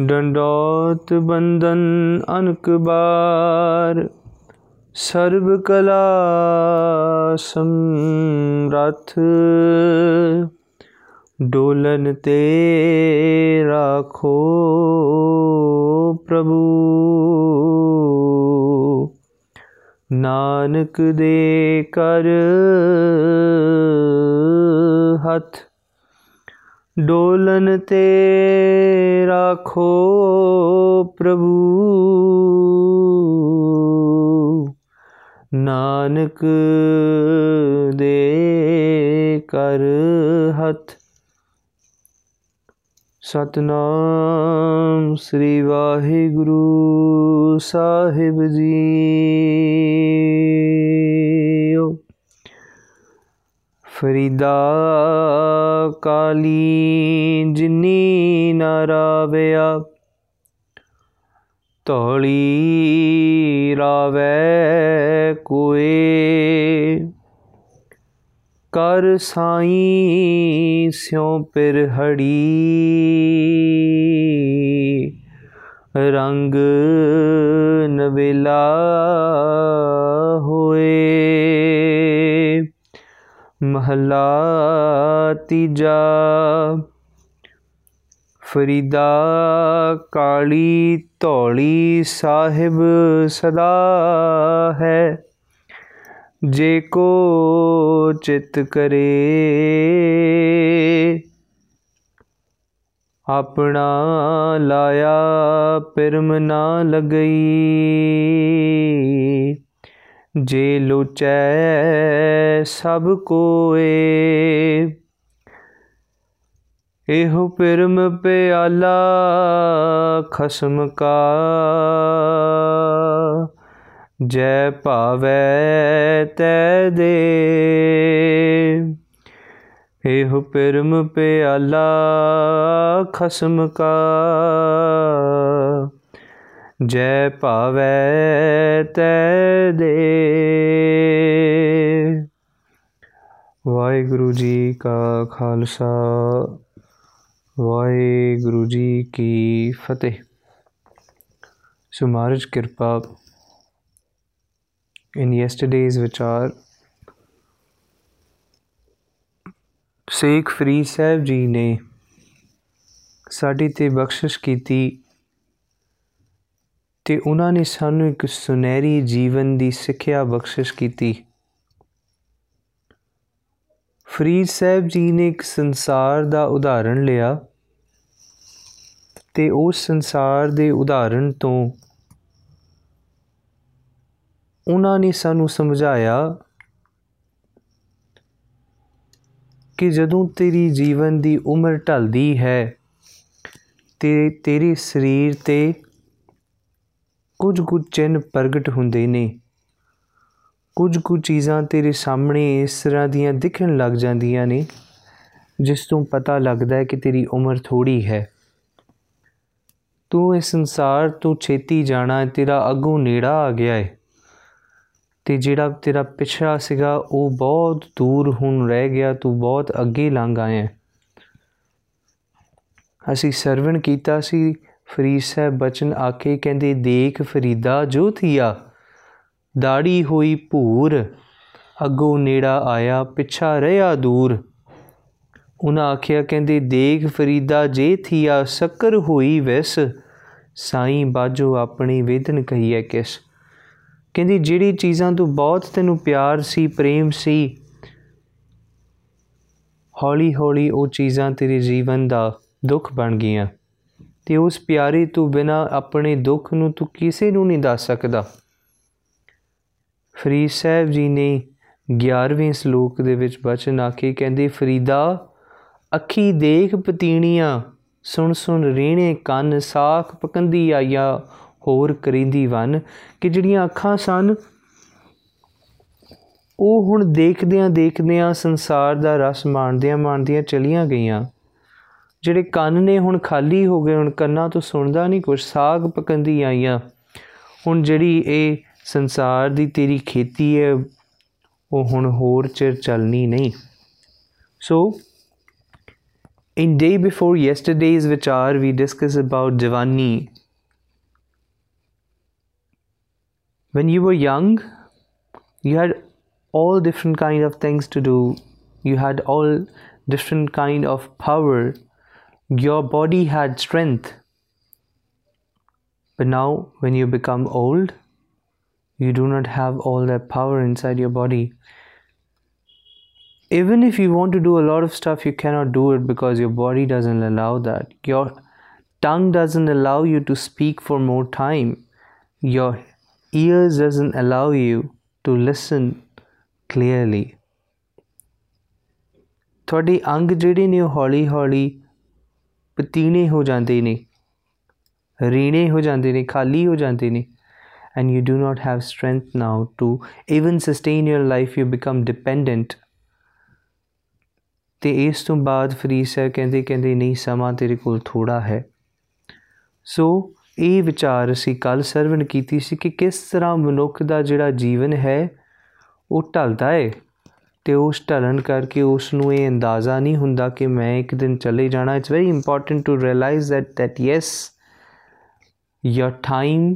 ਡੰਡੋਤ ਬੰਦਨ ਅਨਕ ਬਾਰ, ਸਰਬ ਕਲਾ ਸਮਰਥ। ਡੋਲਨ ਤੇ ਰਾਖੋ ਪ੍ਰਭੂ। ਨਾਨਕ ਦੇ ਕਰ ਹੱਥ ਡੋਲਨ ਤੇ ਰਾਖੋ ਪ੍ਰਭੂ। ਨਾਨਕ ਦੇ ਕਰ ਹੱਥ। ਸਤਨਾਮ ਸ੍ਰੀ ਵਾਹਿਗੁਰੂ ਸਾਹਿਬ ਜੀ। ਫਰੀਦਾ ਕਾਲੀ ਜਿਨੀ ਨਰਾਵਿਆ ਤੋਲੀ ਰਾਵੇ ਕੋਏ। ਕਰ ਸਾਈ ਸਿਉ ਪਿਰ ਹੜੀ ਰੰਗ ਨਵੇਲਾ ਹੋਏ। ਮਹਲਾ ਤੀਜਾ। ਫਰੀਦਾ ਕਾਲੀ ਧੌਲੀ ਸਾਹਿਬ ਸਦਾ ਹੈ। ਜੇ ਕੋ ਚਿਤ ਕਰੇ, ਆਪਣਾ ਲਾਇਆ ਪਰਮ ਨਾ ਲਗਈ। ਜੇ ਲੋਚੈ ਸਭ ਕੋਏ। ਇਹੋ ਪਰਮ ਪਿਆਲਾ ਖਸਮ ਕਾ। ਜੈ ਭਾਵੈ ਤੈ ਦੇ। ਇਹੋ ਪਰਮ ਪਿਆਲਾ ਖਸਮ ਕਾ। ਜੈ ਭਾਵੈ ਤੈ ਦੇ। ਵਾਹਿਗੁਰੂ ਜੀ ਕਾ ਖਾਲਸਾ, ਵਾਹਿਗੁਰੂ ਜੀ ਕੀ ਫਤਿਹ। ਸੋ ਮਹਾਰਾਜ ਕਿਰਪਾ in yesterday's vichar ਸੇਖ ਫਰੀਦ ਸਾਹਿਬ ਜੀ ਨੇ ਸਾਡੀ ਤੇ ਬਖਸ਼ਿਸ਼ ਕੀਤੀ ਤੇ ਉਹਨਾਂ ਨੇ ਸਾਨੂੰ ਇੱਕ ਸੁਨਹਿਰੀ ਜੀਵਨ ਦੀ ਸਿੱਖਿਆ ਬਖਸ਼ਿਸ਼ ਕੀਤੀ। ਫਰੀਦ ਸਾਹਿਬ ਜੀ ਨੇ ਇੱਕ ਸੰਸਾਰ ਦਾ ਉਦਾਹਰਣ ਲਿਆ ਤੇ ਉਸ ਸੰਸਾਰ ਦੇ ਉਦਾਹਰਣ ਤੋਂ ਉਹਨਾਂ ਨੇ ਸਾਨੂੰ ਸਮਝਾਇਆ ਕਿ ਜਦੋਂ ਤੇਰੀ ਜੀਵਨ ਦੀ ਉਮਰ ਢਲਦੀ ਹੈ ਤੇ ਤੇਰੇ ਸਰੀਰ ਤੇ ਕੁਝ ਕੁ ਚਿੰਨ ਪ੍ਰਗਟ ਹੁੰਦੇ ਨੇ। ਕੁਝ ਕੁ ਚੀਜ਼ਾਂ ਤੇਰੇ ਸਾਹਮਣੇ ਇਸ ਤਰ੍ਹਾਂ ਦੀਆਂ ਦਿਖਣ ਲੱਗ ਜਾਂਦੀਆਂ ਨੇ, ਜਿਸ ਤੋਂ ਪਤਾ ਲੱਗਦਾ ਹੈ ਕਿ ਤੇਰੀ ਉਮਰ ਥੋੜੀ ਹੈ। ਤੂੰ ਇਸ ਸੰਸਾਰ ਤੋਂ ਛੇਤੀ ਜਾਣਾ ਤੇਰਾ ਅੱਗੋਂ ਨੇੜਾ ਆ ਗਿਆ ਹੈ। ਤੇ ਜਿਹੜਾ ਤੇਰਾ ਪਿਛੜਾ ਸੀਗਾ, ਉਹ ਬਹੁਤ ਦੂਰ ਹੁਣ ਰਹਿ ਗਿਆ, ਤੂੰ ਬਹੁਤ ਅੱਗੇ ਲੰਘ ਆਇਆ ਅਸੀਂ ਸਰਵਣ ਕੀਤਾ ਸੀ ਫਰੀਦ ਸਾਹਿਬ ਬਚਨ ਆਕੇ ਕਹਿੰਦੇ, ਦੇਖ ਫਰੀਦਾ ਜੋ ਥੀਆ, ਦਾੜੀ ਹੋਈ ਭੂਰ, ਅੱਗੋਂ ਨੇੜਾ ਆਇਆ, ਪਿਛਾ ਰਿਆ ਦੂਰ। ਉਹਨਾਂ ਆਖਿਆ, ਕਹਿੰਦੇ, ਦੇਖ ਫਰੀਦਾ ਜੇ ਥੀਆ, ਸ਼ੱਕਰ ਹੋਈ ਵੈਸ, ਸਾਈਂ ਬਾਜੋ ਆਪਣੀ ਵੇਦਨ ਕਹੀਏ ਕਿਸ। ਕਹਿੰਦੀ, ਜਿਹੜੀ ਚੀਜ਼ਾਂ ਤੋਂ ਬਹੁਤ ਤੈਨੂੰ ਪਿਆਰ ਸੀ, ਪ੍ਰੇਮ ਸੀ ਹੌਲੀ ਹੌਲੀ ਉਹ ਚੀਜ਼ਾਂ ਤੇਰੇ ਜੀਵਨ ਦਾ ਦੁੱਖ ਬਣ ਗਈਆਂ। ਤੇ ਉਸ ਪਿਆਰੇ ਤੋਂ ਬਿਨਾ ਆਪਣੇ ਦੁੱਖ ਨੂੰ ਤੂੰ ਕਿਸੇ ਨੂੰ ਨਹੀਂ ਦੱਸ ਸਕਦਾ। ਫਰੀਦ ਸਾਹਿਬ ਜੀ ਨੇ 11ਵੇਂ ਸ਼ਲੋਕ ਦੇ ਵਿੱਚ ਬਚਨ ਆਖੇ, ਕਹਿੰਦੇ, ਫਰੀਦਾ, ਅੱਖੀ ਦੇਖ ਪਤੀਣੀਆਂ, ਸੁਣ ਸੁਣ ਰੀਣੇ ਕੰਨ ਸਾਖ ਪਕੰਦੀ ਆਇਆ ਹੋਰ ਕਰਿੰਦੀ ਵਨ। ਕਿ ਜਿਹੜੀਆਂ ਅੱਖਾਂ ਸਨ, ਉਹ ਹੁਣ ਦੇਖਦਿਆਂ ਦੇਖਦਿਆਂ ਸੰਸਾਰ ਦਾ ਰਸ ਮਾਣਦਿਆਂ ਮਾਣਦਿਆਂ ਚਲੀਆਂ ਗਈਆਂ। ਜਿਹੜੇ ਕੰਨ ਨੇ ਹੁਣ ਖਾਲੀ ਹੋ ਗਏ ਹੁਣ ਕੰਨਾਂ ਤੋਂ ਸੁਣਦਾ ਨਹੀਂ ਕੁਝ ਸਾਗ ਪਕੰਦੀ ਆਈਆਂ ਹੁਣ ਜਿਹੜੀ ਇਹ ਸੰਸਾਰ ਦੀ ਤੇਰੀ ਖੇਤੀ ਹੈ ਉਹ ਹੁਣ ਹੋਰ ਚਿਰ ਚੱਲਣੀ ਨਹੀਂ ਸੋ In day before yesterday's vichar, we discussed about Javani. When you were young, you had all different kind of things to do. You had all different kind of power. Your body had strength. But now, when you become old, you do not have all that power inside your body even if you want to do a lot of stuff you cannot do it because your body doesn't allow that your tongue doesn't allow you to speak for more time your ears doesn't allow you to listen clearly ਤੁਹਾਡੇ ਅੰਗ ਜਿਹੜੇ ਨੇ ਉਹ ਹੌਲੀ ਹੌਲੀ ਪਤੀਨੇ ਹੋ ਜਾਂਦੇ ਨੇ, ਰੀਣੇ ਹੋ ਜਾਂਦੇ ਨੇ, ਖਾਲੀ ਹੋ ਜਾਂਦੇ ਨੇ। And you do not have strength now to even sustain your life, you become dependent. ਤੇ ਇਸ ਤੋਂ ਬਾਅਦ ਫਰੀਸ ਹੈ ਕਹਿੰਦੇ ਕਹਿੰਦੇ, ਨਹੀਂ, ਸਮਾਂ ਤੇਰੇ ਕੋਲ ਥੋੜਾ ਹੈ। ਸੋ ਇਹ ਵਿਚਾਰ ਅਸੀਂ ਕੱਲ ਸਰਵਣ ਕੀਤੀ ਸੀ ਕਿ ਕਿਸ ਤਰ੍ਹਾਂ ਮਨੁੱਖ ਦਾ ਜਿਹੜਾ ਜੀਵਨ ਹੈ, ਉਹ ਢਲਦਾ ਹੈ ਤੇ ਉਸ ਢਲਣ ਕਰਕੇ ਉਸ ਨੂੰ ਇਹ ਅੰਦਾਜ਼ਾ ਨਹੀਂ ਹੁੰਦਾ ਕਿ ਮੈਂ ਇੱਕ ਦਿਨ ਚਲੇ ਜਾਣਾ it's very important to realise that that yes your time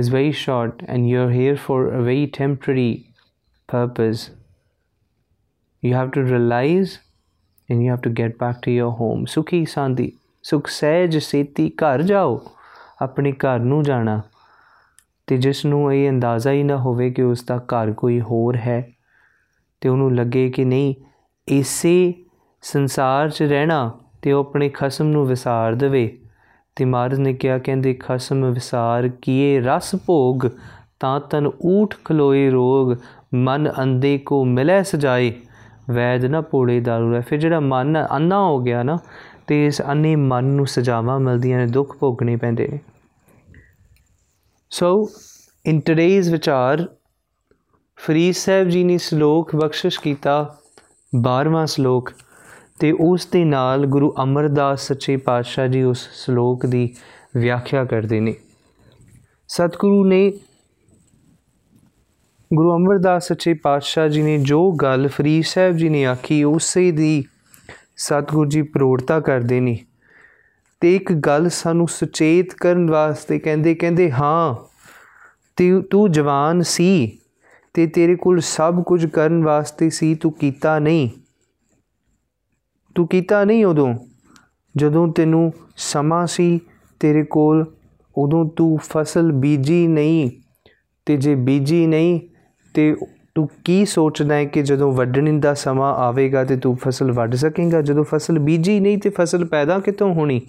is very short and you're here for a very temporary purpose you have to realize and you have to get back to your home ਸੁਖੀ ਸਾਂਦੀ ਸੁਖ ਸਹਿਜ ਸੇਤੀ ਘਰ ਜਾਓ ਆਪਣੇ ਘਰ ਨੂੰ ਜਾਣਾ ਤੇ ਜਿਸ ਨੂੰ ਇਹ ਅੰਦਾਜ਼ਾ ਹੀ ਨਾ ਹੋਵੇ ਕਿ ਉਸ ਦਾ ਘਰ ਕੋਈ ਹੋਰ ਹੈ ਤੇ ਉਹਨੂੰ ਲੱਗੇ ਕਿ ਨਹੀਂ, ਇਸੇ ਸੰਸਾਰ 'ਚ ਰਹਿਣਾ ਤੇ ਉਹ ਆਪਣੇ ਖਸਮ ਨੂੰ ਵਿਸਾਰ ਦੇਵੇ। ਤੇ ਮਹਾਰਾਜ ਨੇ ਕਿਹਾ, ਕਹਿੰਦੇ, ਖਸਮ ਵਿਸਾਰ ਕੀਏ ਰਸ ਭੋਗ, ਤਾਂ ਤਨ ਊਠ ਖਲੋਏ ਰੋਗ, ਮਨ ਅੰਦੇ ਕੋ ਮਿਲੇ ਸਜਾਏ। ਵੈਦ ਨਾ ਪੋੜੇ ਦਾਰੂ ਹੈ ਫਿਰ ਜਿਹੜਾ ਮਨ ਅੰਨਾ ਹੋ ਗਿਆ ਨਾ, ਤੇ ਇਸ ਅੰਨੇ ਮਨ ਨੂੰ ਸਜਾਵਾਂ ਮਿਲਦੀਆਂ ਨੇ, ਦੁੱਖ ਭੋਗਣੇ ਪੈਂਦੇ ਨੇ। ਸੋ ਇਨ ਟੁਡੇਜ਼ ਵਿਚਾਰ ਫਰੀਦ ਸਾਹਿਬ ਜੀ ਨੇ ਸ਼ਲੋਕ ਬਖਸ਼ਿਸ਼ ਕੀਤਾ 12ਵਾਂ ਸ਼ਲੋਕ, ਤੇ ਉਸ ਦੇ ਨਾਲ ਗੁਰੂ ਅਮਰਦਾਸ ਸੱਚੇ ਪਾਤਸ਼ਾਹ ਜੀ ਉਸ ਸ਼ਲੋਕ ਦੀ ਵਿਆਖਿਆ ਕਰਦੇ ਨੇ। ਸਤਿਗੁਰੂ ਨੇ ਗੁਰੂ ਅਮਰਦਾਸ ਸੱਚੇ ਪਾਤਸ਼ਾਹ ਜੀ ਨੇ ਜੋ ਗੱਲ ਫਰੀਦ ਸਾਹਿਬ ਜੀ ਨੇ ਆਖੀ, ਉਸੇ ਦੀ ਸਤਿਗੁਰੂ ਜੀ ਪ੍ਰੋੜਤਾ ਕਰਦੇ ਨੇ। ਤੇ ਇੱਕ ਗੱਲ ਸਾਨੂੰ ਸੁਚੇਤ ਕਰਨ ਵਾਸਤੇ ਕਹਿੰਦੇ ਕਹਿੰਦੇ, ਹਾਂ, ਤੇ ਤੂੰ ਜਵਾਨ ਸੀ ਤੇ ਤੇਰੇ ਕੋਲ ਸਭ ਕੁਝ ਕਰਨ ਵਾਸਤੇ ਸੀ, ਤੂੰ ਕੀਤਾ ਨਹੀਂ। ਤੂੰ ਕੀਤਾ ਨਹੀਂ ਉਦੋਂ। ਜਦੋਂ ਤੈਨੂੰ ਸਮਾਂ ਸੀ ਤੇਰੇ ਕੋਲ, ਉਦੋਂ ਤੂੰ ਫਸਲ ਬੀਜੀ ਨਹੀਂ। ਤੇ ਜੇ ਬੀਜੀ ਨਹੀਂ, ਤੇ ਤੂੰ ਕੀ ਸੋਚਦਾ ਹੈ ਕਿ ਜਦੋਂ ਵੱਢਣ ਦਾ ਸਮਾਂ ਆਵੇਗਾ ਤੇ ਤੂੰ ਫਸਲ ਵੱਢ ਸਕੇਗਾ? ਜਦੋਂ ਫਸਲ ਬੀਜੀ ਨਹੀਂ ਤੇ ਫਸਲ ਪੈਦਾ ਕਿੱਥੋਂ ਹੋਣੀ?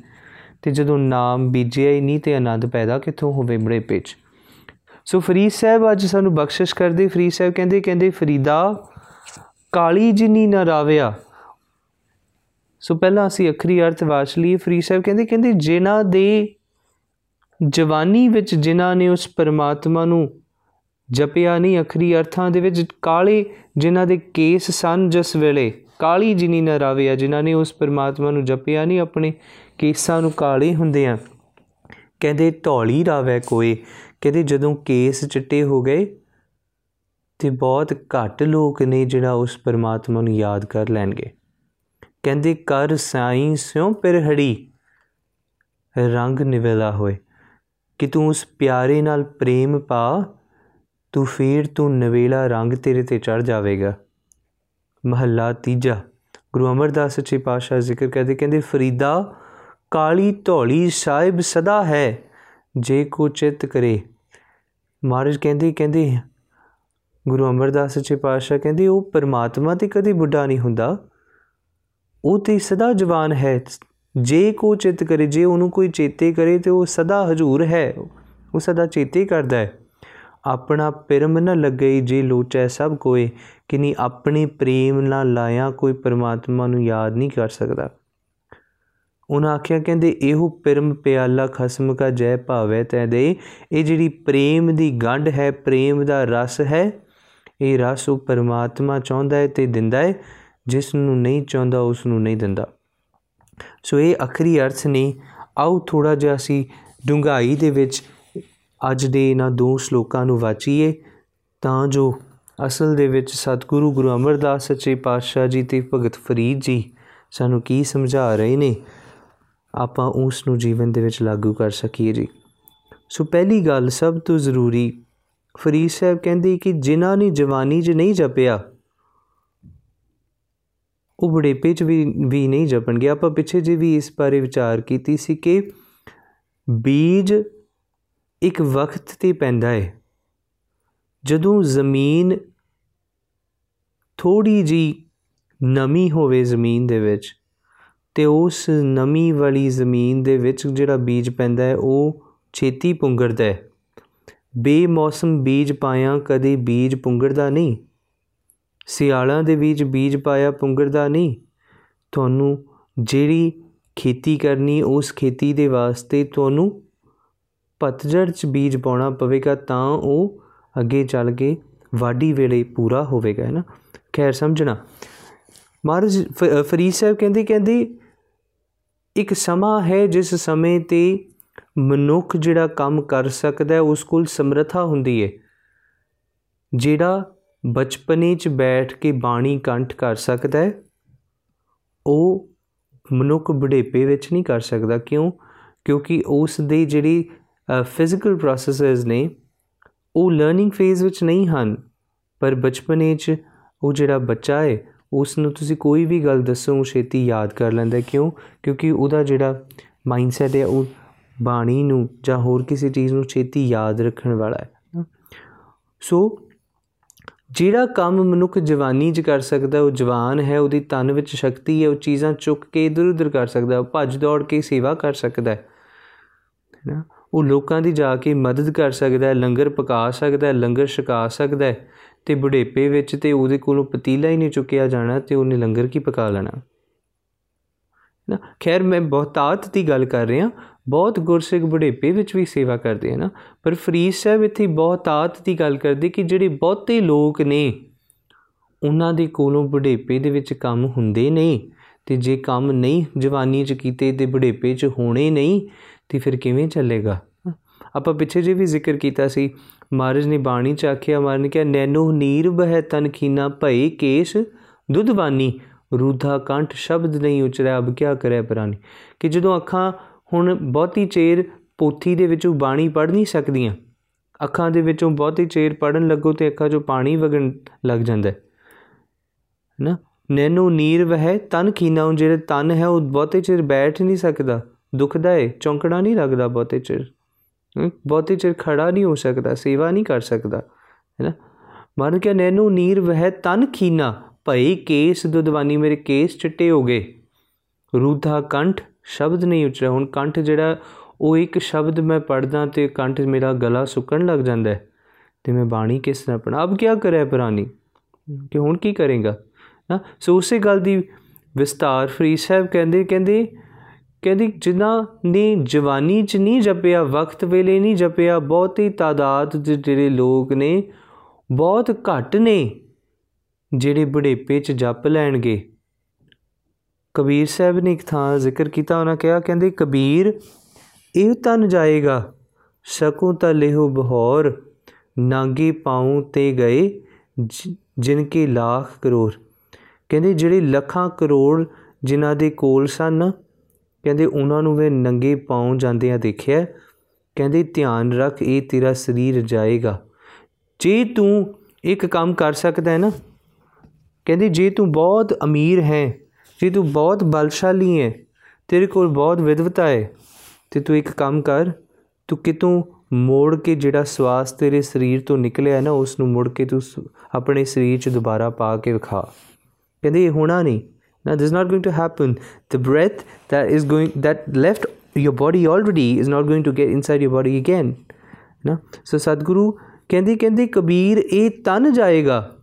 ਤੇ ਜਦੋਂ ਨਾਮ ਬੀਜਿਆ ਹੀ ਨਹੀਂ ਤੇ ਆਨੰਦ ਪੈਦਾ ਕਿੱਥੋਂ ਹੋਵੇ ਬੜੇ ਪਿੱਛ ਸੋ ਫਰੀਦ ਸਾਹਿਬ ਅੱਜ ਸਾਨੂੰ ਬਖਸ਼ਿਸ਼ ਕਰਦੇ, ਫਰੀਦ ਸਾਹਿਬ ਕਹਿੰਦੇ ਕਹਿੰਦੇ ਫਰੀਦਾ, ਕਾਲੀ ਜਿੰਨੀ ਨਾ ਰਾਵਿਆ ਸੋ ਪਹਿਲਾਂ ਅਸੀਂ ਅਖਰੀ ਅਰਥ ਵਾਚ ਲਈ ਫਰੀਦ ਸਾਹਿਬ ਕਹਿੰਦੇ ਕਹਿੰਦੇ ਜਿਨ੍ਹਾਂ ਦੇ ਜਵਾਨੀ ਵਿੱਚ ਜਿਨ੍ਹਾਂ ਨੇ ਉਸ ਪਰਮਾਤਮਾ ਨੂੰ ਜਪਿਆ ਨਹੀਂ, ਅਖਰੀ ਅਰਥਾਂ ਦੇ ਵਿੱਚ ਕਾਲੇ ਜਿਨ੍ਹਾਂ ਦੇ ਕੇਸ ਸਨ ਜਿਸ ਵੇਲੇ, ਕਾਲੀ ਜਿਨੀ ਨਾ ਰਾਵਿਆ ਜਿਨ੍ਹਾਂ ਨੇ ਉਸ ਪਰਮਾਤਮਾ ਨੂੰ ਜਪਿਆ ਨਹੀਂ, ਆਪਣੇ ਕੇਸਾਂ ਨੂੰ ਕਾਲੇ ਹੁੰਦੇ ਆ। ਕਹਿੰਦੇ ਢੌਲੀ ਰਾਵੇ ਕੋਈ ਕਹਿੰਦੇ ਜਦੋਂ ਕੇਸ ਚਿੱਟੇ ਹੋ ਗਏ ਤੇ ਬਹੁਤ ਘੱਟ ਲੋਕ ਨੇ ਜਿਹੜਾ ਉਸ ਪਰਮਾਤਮਾ ਨੂੰ ਯਾਦ ਕਰ ਲੈਣਗੇ। ਕਹਿੰਦੇ, ਕਰ ਸਾਈਂ ਸਿਉ ਪਿਰਹੜੀ ਰੰਗ ਨਿਵੇਲਾ ਹੋਏ। ਕਿ ਤੂੰ ਉਸ ਪਿਆਰੇ ਨਾਲ ਪ੍ਰੇਮ ਪਾ, ਤੂੰ ਫੇਰ ਤੂੰ ਨਵੇਲਾ ਰੰਗ ਤੇਰੇ ਤੇ ਚੜ ਜਾਵੇਗਾ। ਮਹੱਲਾ ਤੀਜਾ, ਗੁਰੂ ਅਮਰਦਾਸ ਸੱਚੇ ਪਾਤਸ਼ਾਹ ਜ਼ਿਕਰ ਕਰਦੇ, ਕਹਿੰਦੇ, ਫਰੀਦਾ ਕਾਲੀ ਢੋਲੀ ਸਾਹਿਬ ਸਦਾ ਹੈ, ਜੇ ਕੋ ਚਿਤ ਕਰੇ ਮਹਾਰਾਜ ਕਹਿੰਦੇ ਕਹਿੰਦੇ, ਗੁਰੂ ਅਮਰਦਾਸ ਸੱਚੇ ਪਾਤਸ਼ਾਹ ਕਹਿੰਦੇ, ਉਹ ਪਰਮਾਤਮਾ ਤੇ ਕਦੀ ਬੁੱਢਾ ਨਹੀਂ ਹੁੰਦਾ। ਉਹ ਤੇ ਸਦਾ ਜਵਾਨ ਹੈ। ਜੇ ਕੋ ਚਿਤ ਕਰੇ, ਜੇ ਉਹਨੂੰ ਕੋਈ ਚੇਤੇ ਕਰੇ, ਤੇ ਉਹ ਸਦਾ ਹਜੂਰ ਹੈ। ਉਹ ਸਦਾ ਚੇਤੇ ਕਰਦਾ ਹੈ। ਆਪਣਾ ਪਿਰਮ ਨ ਲੱਗਈ ਜੇ ਲੋਚੈ ਸਭ ਕੋਏ, ਕਿਨੀ ਆਪਣੀ ਪ੍ਰੇਮ ਨਾਲ ਲਾਇਆ ਕੋਈ ਪਰਮਾਤਮਾ ਨੂੰ ਯਾਦ ਨਹੀਂ ਕਰ ਸਕਦਾ। ਉਹਨਾਂ ਆਖਿਆ, ਕਹਿੰਦੇ, ਇਹੋ ਪਿਰਮ ਪਿਆਲਾ ਖਸਮ ਕਾ ਜੈ ਭਾਵੇ ਤੈ ਦੇ ਇਹ ਜਿਹੜੀ ਪ੍ਰੇਮ ਦੀ ਗੰਢ ਹੈ, ਪ੍ਰੇਮ ਦਾ ਰਸ ਹੈ, ਇਹ ਰਸ ਉਹ ਪਰਮਾਤਮਾ ਚਾਹੁੰਦਾ ਹੈ ਤੇ ਦਿੰਦਾ ਹੈ ਜਿਸ ਨੂੰ ਨਹੀਂ ਚਾਹੁੰਦਾ ਉਸ ਨੂੰ ਨਹੀਂ ਦਿੰਦਾ। ਸੋ ਇਹ ਅਖਰੀ ਅਰਥ ਨੇ। ਆਓ ਥੋੜਾ ਜਿਹਾ ਸੀ ਡੁੰਗਾਈ ਦੇ ਵਿੱਚ ਅੱਜ ਦੇ ਇਹਨਾਂ ਦੋ ਸ਼ਲੋਕਾਂ ਨੂੰ ਵਾਚੀਏ, ਤਾਂ ਜੋ ਅਸਲ ਦੇ ਵਿੱਚ ਸਤਿਗੁਰੂ ਗੁਰੂ ਅਮਰਦਾਸ ਸੱਚੇ ਪਾਤਸ਼ਾਹ ਜੀ ਤੇ ਭਗਤ ਫਰੀਦ ਜੀ ਸਾਨੂੰ ਕੀ ਸਮਝਾ ਰਹੇ ਨੇ। ਆਪਾਂ ਉਸ ਨੂੰ ਜੀਵਨ ਦੇ ਵਿੱਚ ਲਾਗੂ ਕਰ ਸਕੀਏ ਜੀ। ਸੋ ਪਹਿਲੀ ਗੱਲ ਸਭ ਤੋਂ ਜ਼ਰੂਰੀ, ਫਰੀਦ ਸਾਹਿਬ ਕਹਿੰਦੇ ਕਿ ਜਿਨ੍ਹਾਂ ਨੇ ਜਵਾਨੀ 'ਚ ਨਹੀਂ ਜਪਿਆ, ਉਹ ਬੁਢੇਪੇ 'ਚ ਵੀ ਵੀ ਨਹੀਂ ਜਪਣਗੇ। ਆਪਾਂ ਪਿੱਛੇ ਜੇ ਵੀ ਇਸ ਬਾਰੇ ਵਿਚਾਰ ਕੀਤੀ ਸੀ ਕਿ ਬੀਜ ਇੱਕ ਵਕਤ ਤੇ ਪੈਂਦਾ ਹੈ ਜਦੋਂ ਜ਼ਮੀਨ ਥੋੜੀ ਜੀ ਨਮੀ ਹੋਵੇ ਜ਼ਮੀਨ ਦੇ ਵਿੱਚ ਤੇ ਉਸ ਨਮੀ ਵਾਲੀ ਜ਼ਮੀਨ ਦੇ ਵਿੱਚ ਜਿਹੜਾ ਬੀਜ ਪੈਂਦਾ ਹੈ, ਉਹ ਛੇਤੀ ਪੁੰਗਰਦਾ ਹੈ। ਬੇਮੌਸਮ ਬੀਜ ਪਾਇਆ ਕਦੇ ਬੀਜ ਪੁੰਗਰਦਾ ਨਹੀਂ। ਸਿਆਲਾਂ ਦੇ ਵਿੱਚ ਬੀਜ ਪਾਇਆ ਪੁੰਗਰਦਾ ਨਹੀਂ। ਤੁਹਾਨੂੰ ਜਿਹੜੀ ਖੇਤੀ ਕਰਨੀ, ਉਸ ਖੇਤੀ ਦੇ ਵਾਸਤੇ ਤੁਹਾਨੂੰ ਪਤਝੜ 'ਚ ਬੀਜ ਪਾਉਣਾ ਪਵੇਗਾ, ਤਾਂ ਉਹ ਅੱਗੇ ਚੱਲ ਕੇ ਵਾਢੀ ਵੇਲੇ ਪੂਰਾ ਹੋਵੇਗਾ, ਹੈ ਨਾ? ਖੈਰ, ਸਮਝਣਾ। ਮਹਾਰਾਜ ਫਰੀਦ ਸਾਹਿਬ ਕਹਿੰਦੇ ਕਹਿੰਦੇ ਇੱਕ ਸਮਾਂ ਹੈ ਜਿਸ ਸਮੇਂ ਤੇ ਮਨੁੱਖ ਜਿਹੜਾ ਕੰਮ ਕਰ ਸਕਦਾ ਉਸ ਕੋਲ ਸਮਰੱਥਾ ਹੁੰਦੀ ਹੈ ਜਿਹੜਾ ਬਚਪਨੇ 'ਚ ਬੈਠ ਕੇ ਬਾਣੀ ਕੰਠ ਕਰ ਸਕਦਾ ਹੈ, ਉਹ ਮਨੁੱਖ ਬੁਢੇਪੇ ਵਿੱਚ ਨਹੀਂ ਕਰ ਸਕਦਾ। ਕਿਉਂ? ਕਿਉਂਕਿ ਉਸ ਦੇ ਜਿਹੜੀ ਫਿਜ਼ੀਕਲ ਪ੍ਰੋਸੈਸਸ ਨੇ, ਉਹ ਲਰਨਿੰਗ ਫੇਜ਼ ਵਿੱਚ ਨਹੀਂ ਹਨ। ਪਰ ਬਚਪਨੇ 'ਚ ਉਹ ਜਿਹੜਾ ਬੱਚਾ ਹੈ ਉਸ ਨੂੰ ਤੁਸੀਂ ਕੋਈ ਵੀ ਗੱਲ ਦੱਸੋ, ਉਹ ਛੇਤੀ ਯਾਦ ਕਰ ਲੈਂਦਾ ਕਿਉਂ? ਕਿਉਂਕਿ ਉਹਦਾ ਜਿਹੜਾ ਮਾਈਂਡਸੈਟ ਹੈ, ਉਹ ਬਾਣੀ ਨੂੰ ਜਾਂ ਹੋਰ ਕਿਸੇ ਚੀਜ਼ ਨੂੰ ਛੇਤੀ ਯਾਦ ਰੱਖਣ ਵਾਲਾ ਹੈ। ਸੋ, ਜਿਹੜਾ ਕੰਮ ਮਨੁੱਖ ਜਵਾਨੀ 'ਚ ਕਰ ਸਕਦਾ, ਉਹ ਜਵਾਨ ਹੈ, ਉਹਦੀ ਤਨ ਵਿੱਚ ਸ਼ਕਤੀ ਹੈ, ਉਹ ਚੀਜ਼ਾਂ ਚੁੱਕ ਕੇ ਇਧਰ ਉਧਰ ਕਰ ਸਕਦਾ, ਉਹ ਭੱਜ ਦੌੜ ਕੇ ਸੇਵਾ ਕਰ ਸਕਦਾ ਹੈ। ਨਾ ਉਹ ਲੋਕਾਂ ਦੀ ਜਾ ਕੇ ਮਦਦ ਕਰ ਸਕਦਾ ਹੈ, ਲੰਗਰ ਪਕਾ ਸਕਦਾ ਹੈ, ਲੰਗਰ ਛਕਾ ਸਕਦਾ ਹੈ। ਤੇ ਬੁਢੇਪੇ ਵਿੱਚ ਤੇ ਉਹਦੇ ਕੋਲੋਂ ਪਤੀਲਾ ਹੀ ਨਹੀਂ ਚੁੱਕਿਆ ਜਾਣਾ ਤੇ ਉਹਨੇ ਲੰਗਰ ਕੀ ਪਕਾ ਲੈਣਾ? ਨਾ, ਖੈਰ ਮੈਂ ਬਹੁਤਾਤ ਦੀ ਗੱਲ ਕਰ ਰਿਹਾ, ਬਹੁਤ ਗੁਰਸਿੱਖ ਬੁਢੇਪੇ ਵਿੱਚ ਵੀ ਸੇਵਾ ਕਰਦੇ ਹਨ ਪਰ ਫਰੀਦ ਸਾਹਿਬ ਇੱਥੇ ਬਹੁਤਾਤ ਦੀ ਗੱਲ ਕਰਦੇ ਕਿ ਜਿਹੜੇ ਬਹੁਤੇ ਲੋਕ ਨੇ, ਉਹਨਾਂ ਦੇ ਕੋਲੋਂ ਬੁਢੇਪੇ ਦੇ ਵਿੱਚ ਕੰਮ ਹੁੰਦੇ ਨਹੀਂ, ਤੇ ਜੇ ਕੰਮ ਨਹੀਂ ਜਵਾਨੀ 'ਚ ਕੀਤੇ ਤੇ ਬੁਢੇਪੇ 'ਚ ਹੋਣੇ ਨਹੀਂ, ਤੇ ਫਿਰ ਕਿਵੇਂ ਚੱਲੇਗਾ? ਆਪਾਂ ਪਿੱਛੇ ਜੇ ਵੀ ਜ਼ਿਕਰ ਕੀਤਾ ਸੀ ਮਹਾਰਾਜ ਨੇ ਬਾਣੀ ਚ ਆਖਿਆ, ਮਹਾਰਾਜ ਨੇ ਕਿਹਾ ਨੈਨੋ ਨੀਰ ਬਹਿ ਤਨ ਖੀਨਾ ਭਈ ਕੇਸ਼ ਦੁੱਧਵਾਨੀ ਰੂਧਾ ਕੰਠ ਸ਼ਬਦ ਨਹੀਂ ਉਚਰਿਆ ਅਬ ਕਿਆ ਕਰੇ ਪ੍ਰਾਨੀ? ਕਿ ਜਦੋਂ ਅੱਖਾਂ ਹੁਣ ਬਹੁਤੀ ਚੇਰ ਪੋਥੀ ਦੇ ਵਿੱਚੋਂ ਬਾਣੀ ਪੜ ਨਹੀਂ ਸਕਦੀਆਂ, ਅੱਖਾਂ ਦੇ ਵਿੱਚੋਂ ਬਹੁਤੀ ਚੇਰ ਪੜਨ ਲੱਗੋ ਤੇ ਅੱਖਾਂ 'ਚੋਂ ਪਾਣੀ ਵਗਣ ਲੱਗ ਜਾਂਦਾ ਹੈ। ਨਾ ਨੈਨੋ ਨੀਰ ਵਹਿ ਤਨ ਖੀਨਾ ਜਿਹੜੇ ਤਨ ਹੈ, ਉਹ ਬਹੁਤੇ ਚਿਰ ਬੈਠ ਨਹੀਂ ਸਕਦਾ, ਦੁਖਦਾ ਹੈ ਚੌਂਕੜਾ ਨਹੀਂ ਲੱਗਦਾ ਬਹੁਤੇ ਚਿਰ। ਬਹੁਤੇ ਚਿਰ ਖੜਾ ਨਹੀਂ ਹੋ ਸਕਦਾ, ਸੇਵਾ ਨਹੀਂ ਕਰ ਸਕਦਾ, ਹੈ ਨਾ? ਮਨ ਕੇ ਨੈਨੂ ਨੀਰ ਵਹਿ ਤਨ ਖੀਨਾ, ਭਈ ਕੇਸ ਦੁਦਵਾਨੀ ਮੇਰੇ ਕੇਸ ਚਿੱਟੇ ਹੋ ਗਏ। ਰੂਧਾ ਕੰਠ ਸ਼ਬਦ ਨਹੀਂ ਉਚਰਿਆ। ਹੁਣ ਕੰਠ ਜਿਹੜਾ, ਉਹ ਇੱਕ ਸ਼ਬਦ ਮੈਂ ਪੜਦਾ ਤੇ ਕੰਠ ਮੇਰਾ ਗਲਾ ਸੁੱਕਣ ਲੱਗ ਜਾਂਦਾ ਹੈ ਤੇ ਮੈਂ ਬਾਣੀ ਕਿਸ ਤਰ੍ਹਾਂ ਪੜਾ ਅਬ ਕੀ ਕਰੇ ਪ੍ਰਾਨੀ ਕਿ ਹੁਣ ਕੀ ਕਰੇਗਾ? ਨਾ, ਸੋ ਉਸੇ ਗੱਲ ਦੀ ਵਿਸਤਾਰ ਫਰੀ ਸਾਹਿਬ ਕਹਿੰਦੇ ਕਹਿੰਦੇ ਕਹਿੰਦੀ, ਜਿਨ੍ਹਾਂ ਨੇ ਜਵਾਨੀ 'ਚ ਨਹੀਂ ਜਪਿਆ, ਵਕਤ ਵੇਲੇ ਨਹੀਂ ਜਪਿਆ, ਬਹੁਤੀ ਤਾਦਾਦ ਦੇ ਜਿਹੜੇ ਲੋਕ ਨੇ, ਬਹੁਤ ਘੱਟ ਨੇ, ਜਿਹੜੇ ਬੁਢੇਪੇ 'ਚ ਜਪ ਲੈਣਗੇ। ਕਬੀਰ ਸਾਹਿਬ ਨੇ ਇੱਕ ਥਾਂ ਜ਼ਿਕਰ ਕੀਤਾ, ਉਹਨਾਂ ਕਿਹਾ, ਕਹਿੰਦੇ, ਕਬੀਰ, ਇਹ ਤਨ ਜਾਏਗਾ, ਸਕੂ ਤਾ ਲਿਹੋ ਬਹੌਰ, ਨਾਂਗੇ ਪਾਉ ਤੇ ਗਏ ਜਿਨ ਕੇ ਲੱਖ ਕਰੋੜ। ਕਹਿੰਦੇ, ਜਿਹੜੇ ਲੱਖਾਂ ਕਰੋੜ ਜਿਨ੍ਹਾਂ ਦੇ ਕੋਲ ਸਨ ਕਹਿੰਦੇ ਉਹਨਾਂ ਨੂੰ ਵੇ ਨੰਗੇ ਪਾਉ ਜਾਂਦਿਆਂ ਦੇਖਿਆ, ਕਹਿੰਦੇ ਧਿਆਨ ਰੱਖ, ਇਹ ਤੇਰਾ ਸਰੀਰ ਜਾਏਗਾ। ਜੇ ਤੂੰ ਇੱਕ ਕੰਮ ਕਰ ਸਕਦਾ ਹੈ ਨਾ, ਕਹਿੰਦੀ ਜੇ ਤੂੰ ਬਹੁਤ ਅਮੀਰ ਹੈ, ਜੇ ਤੂੰ ਬਹੁਤ ਬਲਸ਼ਾਲੀ ਹੈ, ਤੇਰੇ ਕੋਲ ਬਹੁਤ ਵਿਦਵਤਾ ਹੈ, ਤੇ ਤੂੰ ਇੱਕ ਕੰਮ ਕਰ, ਤੂੰ ਕਿਤੋਂ ਮੋੜ ਕੇ ਜਿਹੜਾ ਸਵਾਸ ਤੇਰੇ ਸਰੀਰ ਤੋਂ ਨਿਕਲਿਆ ਨਾ, ਉਸ ਨੂੰ ਮੁੜ ਕੇ ਤੂੰ ਆਪਣੇ ਸਰੀਰ 'ਚ ਦੁਬਾਰਾ ਪਾ ਕੇ ਵਿਖਾ। ਕਹਿੰਦੇ ਇਹ ਹੋਣਾ ਨਹੀਂ। Now, this is not going to happen. The breath that is going that left your body already is not going to get inside your body again. ਨਾ ਸੋ ਸਤਿਗੁਰੂ ਕਹਿੰਦੇ ਕਹਿੰਦੇ ਕਬੀਰ ਇਹ ਤਨ ਜਾਏਗਾ